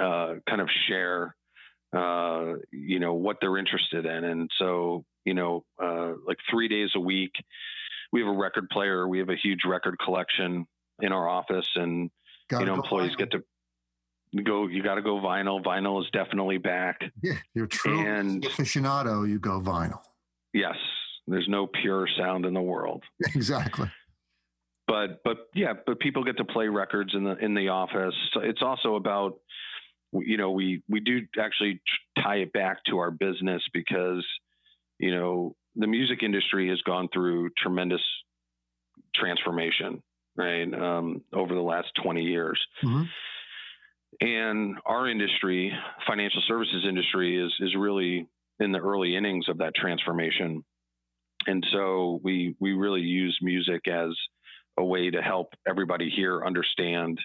uh, kind of share, uh, you know, what they're interested in. And so, you know, uh, like three days a week, we have a record player. We have a huge record collection in our office, and Gotta you know, employees vinyl. get to go. You got to go vinyl. Vinyl is definitely back. Yeah, you're true and- aficionado. You go vinyl. Yes, there's no pure sound in the world. Exactly. But but yeah, but people get to play records in the in the office. So it's also about you know we we do actually tie it back to our business because you know the music industry has gone through tremendous transformation right um, over the last 20 years Mhm. and our industry financial services industry is is really in the early innings of that transformation and so we we really use music as a way to help everybody here understand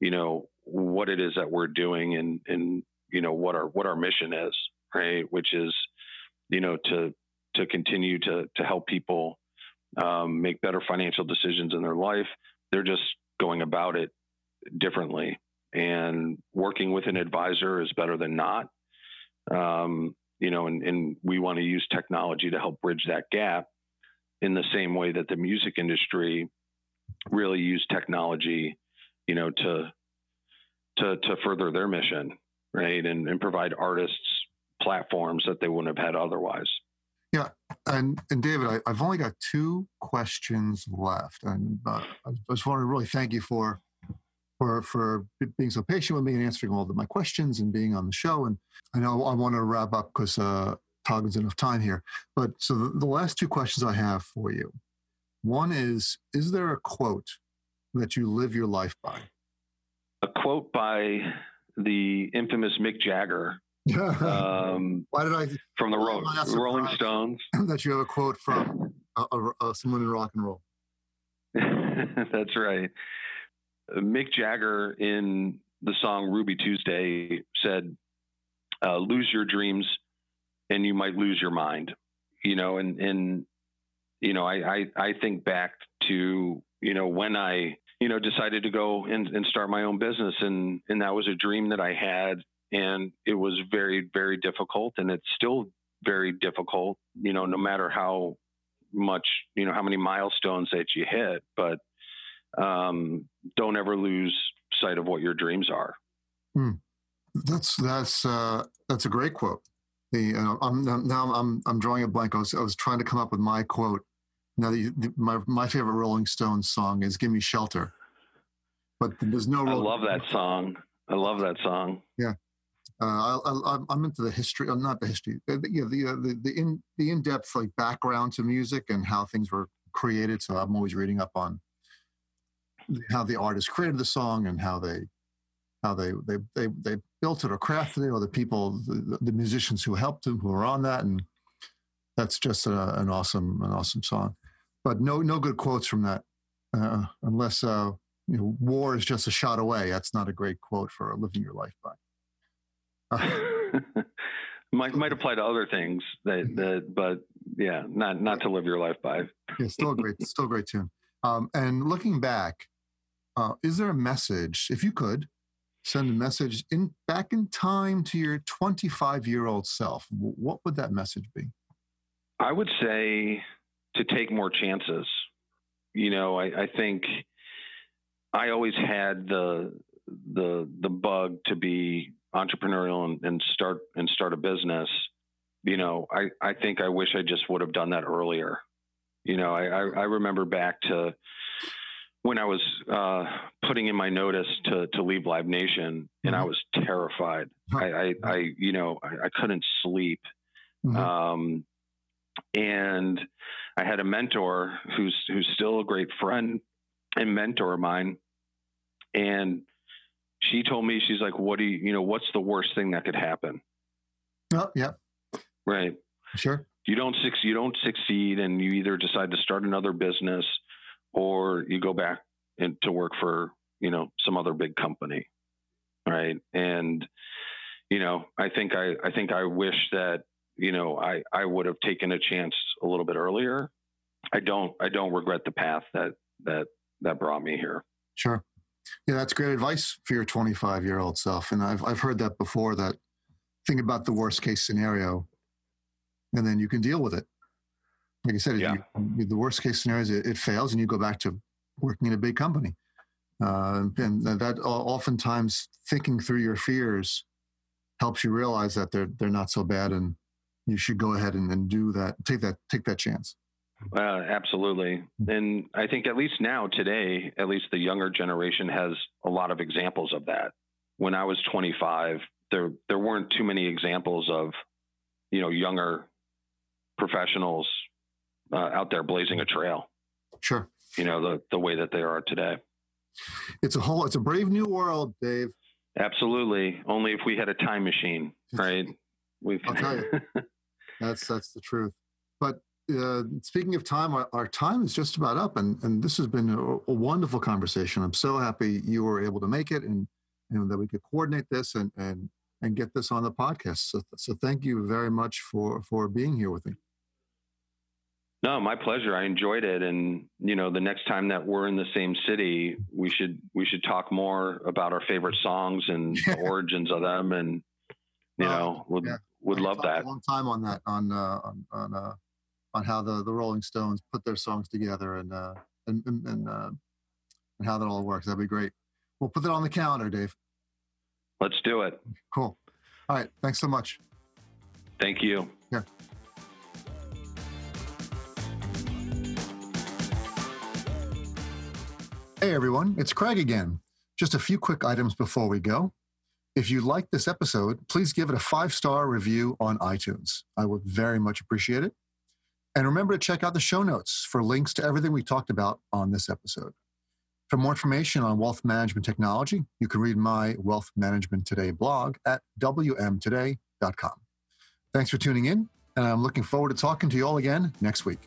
you know what it is that we're doing and and you know what our what our mission is right? Which is you know to to continue to to help people um, make better financial decisions in their life. They're just going about it differently. And working with an advisor is better than not. Um, you know and, and we want to use technology to help bridge that gap in the same way that the music industry really use technology you know to to to further their mission right and, and provide artists platforms that they wouldn't have had otherwise Yeah, and and David, I, have only got two questions left, and uh, I just want to really thank you for for for being so patient with me and answering all of my questions and being on the show. And I know I want to wrap up because uh, Toggins enough time here. But so the, the last two questions I have for you. One is: Is there a quote that you live your life by? A quote by the infamous Mick Jagger. um, Why did I? From the Ro- Rolling Stones. that you have a quote from someone in rock and roll. That's right. Mick Jagger in the song Ruby Tuesday said, uh, "Lose your dreams, and you might lose your mind." You know, and and you know, I I, I think back to you know when I you know decided to go and, and start my own business, and and that was a dream that I had, and it was very very difficult, and it's still very difficult. You know, no matter how much you know how many milestones that you hit, but um, don't ever lose sight of what your dreams are. Hmm. That's that's uh, that's a great quote. The uh, I'm, now I'm I'm drawing a blank. I was I was trying to come up with my quote. Now the, the, my my favorite Rolling Stones song is "Gimme Shelter," but there's no. I love that song. I love that song. Yeah, uh, I, am into the history, uh, not the history, uh, the, yeah, the, uh, the, the in the in depth like background to music and how things were created. So I'm always reading up on how the artist created the song and how they how they they they, they built it or crafted it or the people the, the musicians who helped them who were on that. And that's just a, an awesome an awesome song. But no no good quotes from that uh, unless uh, you know war is just a shot away. That's not a great quote for living your life by uh, might might apply to other things that that but yeah not not to live your life by. Yeah still a great still a great tune. Um, and looking back uh, is there a message, if you could, send a message in back in time to your 25 year old self? What would that message be? I would say to take more chances. You know, I, I think I always had the the the bug to be entrepreneurial and, and start and start a business. You know, I, I think I wish I just would have done that earlier. You know, I, I, I remember back to when I was uh, putting in my notice to to leave Live Nation, and mm-hmm. I was terrified. I, I, I you know, I, I couldn't sleep. Mm-hmm. Um, and I had a mentor who's who's still a great friend and mentor of mine, and she told me she's like, "What do you, you know? What's the worst thing that could happen?" Oh, yeah, right, sure. You don't you don't succeed, and you either decide to start another business or you go back in, to work for you know some other big company right? And you know i think i i think i wish that you know i i would have taken a chance a little bit earlier. I don't i don't regret the path that that that brought me here. Sure. Yeah that's great advice for your 25 year old self and i've i've heard that before that think about the worst case scenario and then you can deal with it like I said, yeah. you, the worst case scenario is it, it, fails and you go back to working in a big company. Uh, and that oftentimes thinking through your fears helps you realize that they're they're not so bad, and you should go ahead and, and do that. Take that take that chance. Uh, absolutely, and I think at least now today, at least the younger generation has a lot of examples of that. When I was 25, there there weren't too many examples of you know younger professionals uh, out there blazing a trail. Sure. You know the the way that they are today. It's a whole. It's a brave new world, Dave. Absolutely. Only if we had a time machine, right? We. I'll tell you. that's that's the truth. But uh, speaking of time, our, our, time is just about up, and and this has been a, a, wonderful conversation. I'm so happy you were able to make it, and and that we could coordinate this and and and get this on the podcast. So so thank you very much for for being here with me. No, my pleasure. I enjoyed it, and you know, the next time that we're in the same city, we should we should talk more about our favorite songs and the origins of them, and you know, would yeah. would love that. A long time on that, on uh, on on, uh, on how the the Rolling Stones put their songs together, and uh, and and and, uh, and how that all works. That'd be great. We'll put that on the calendar, Dave. Let's do it. Cool. All right. Thanks so much. Thank you. Yeah. Hey everyone, it's Craig again. Just a few quick items before we go. If you like this episode, please give it a five star review on iTunes. I would very much appreciate it. And remember to check out the show notes for links to everything we talked about on this episode. For more information on wealth management technology, you can read my Wealth Management Today blog at wmtoday.com. Thanks for tuning in, and I'm looking forward to talking to you all again next week.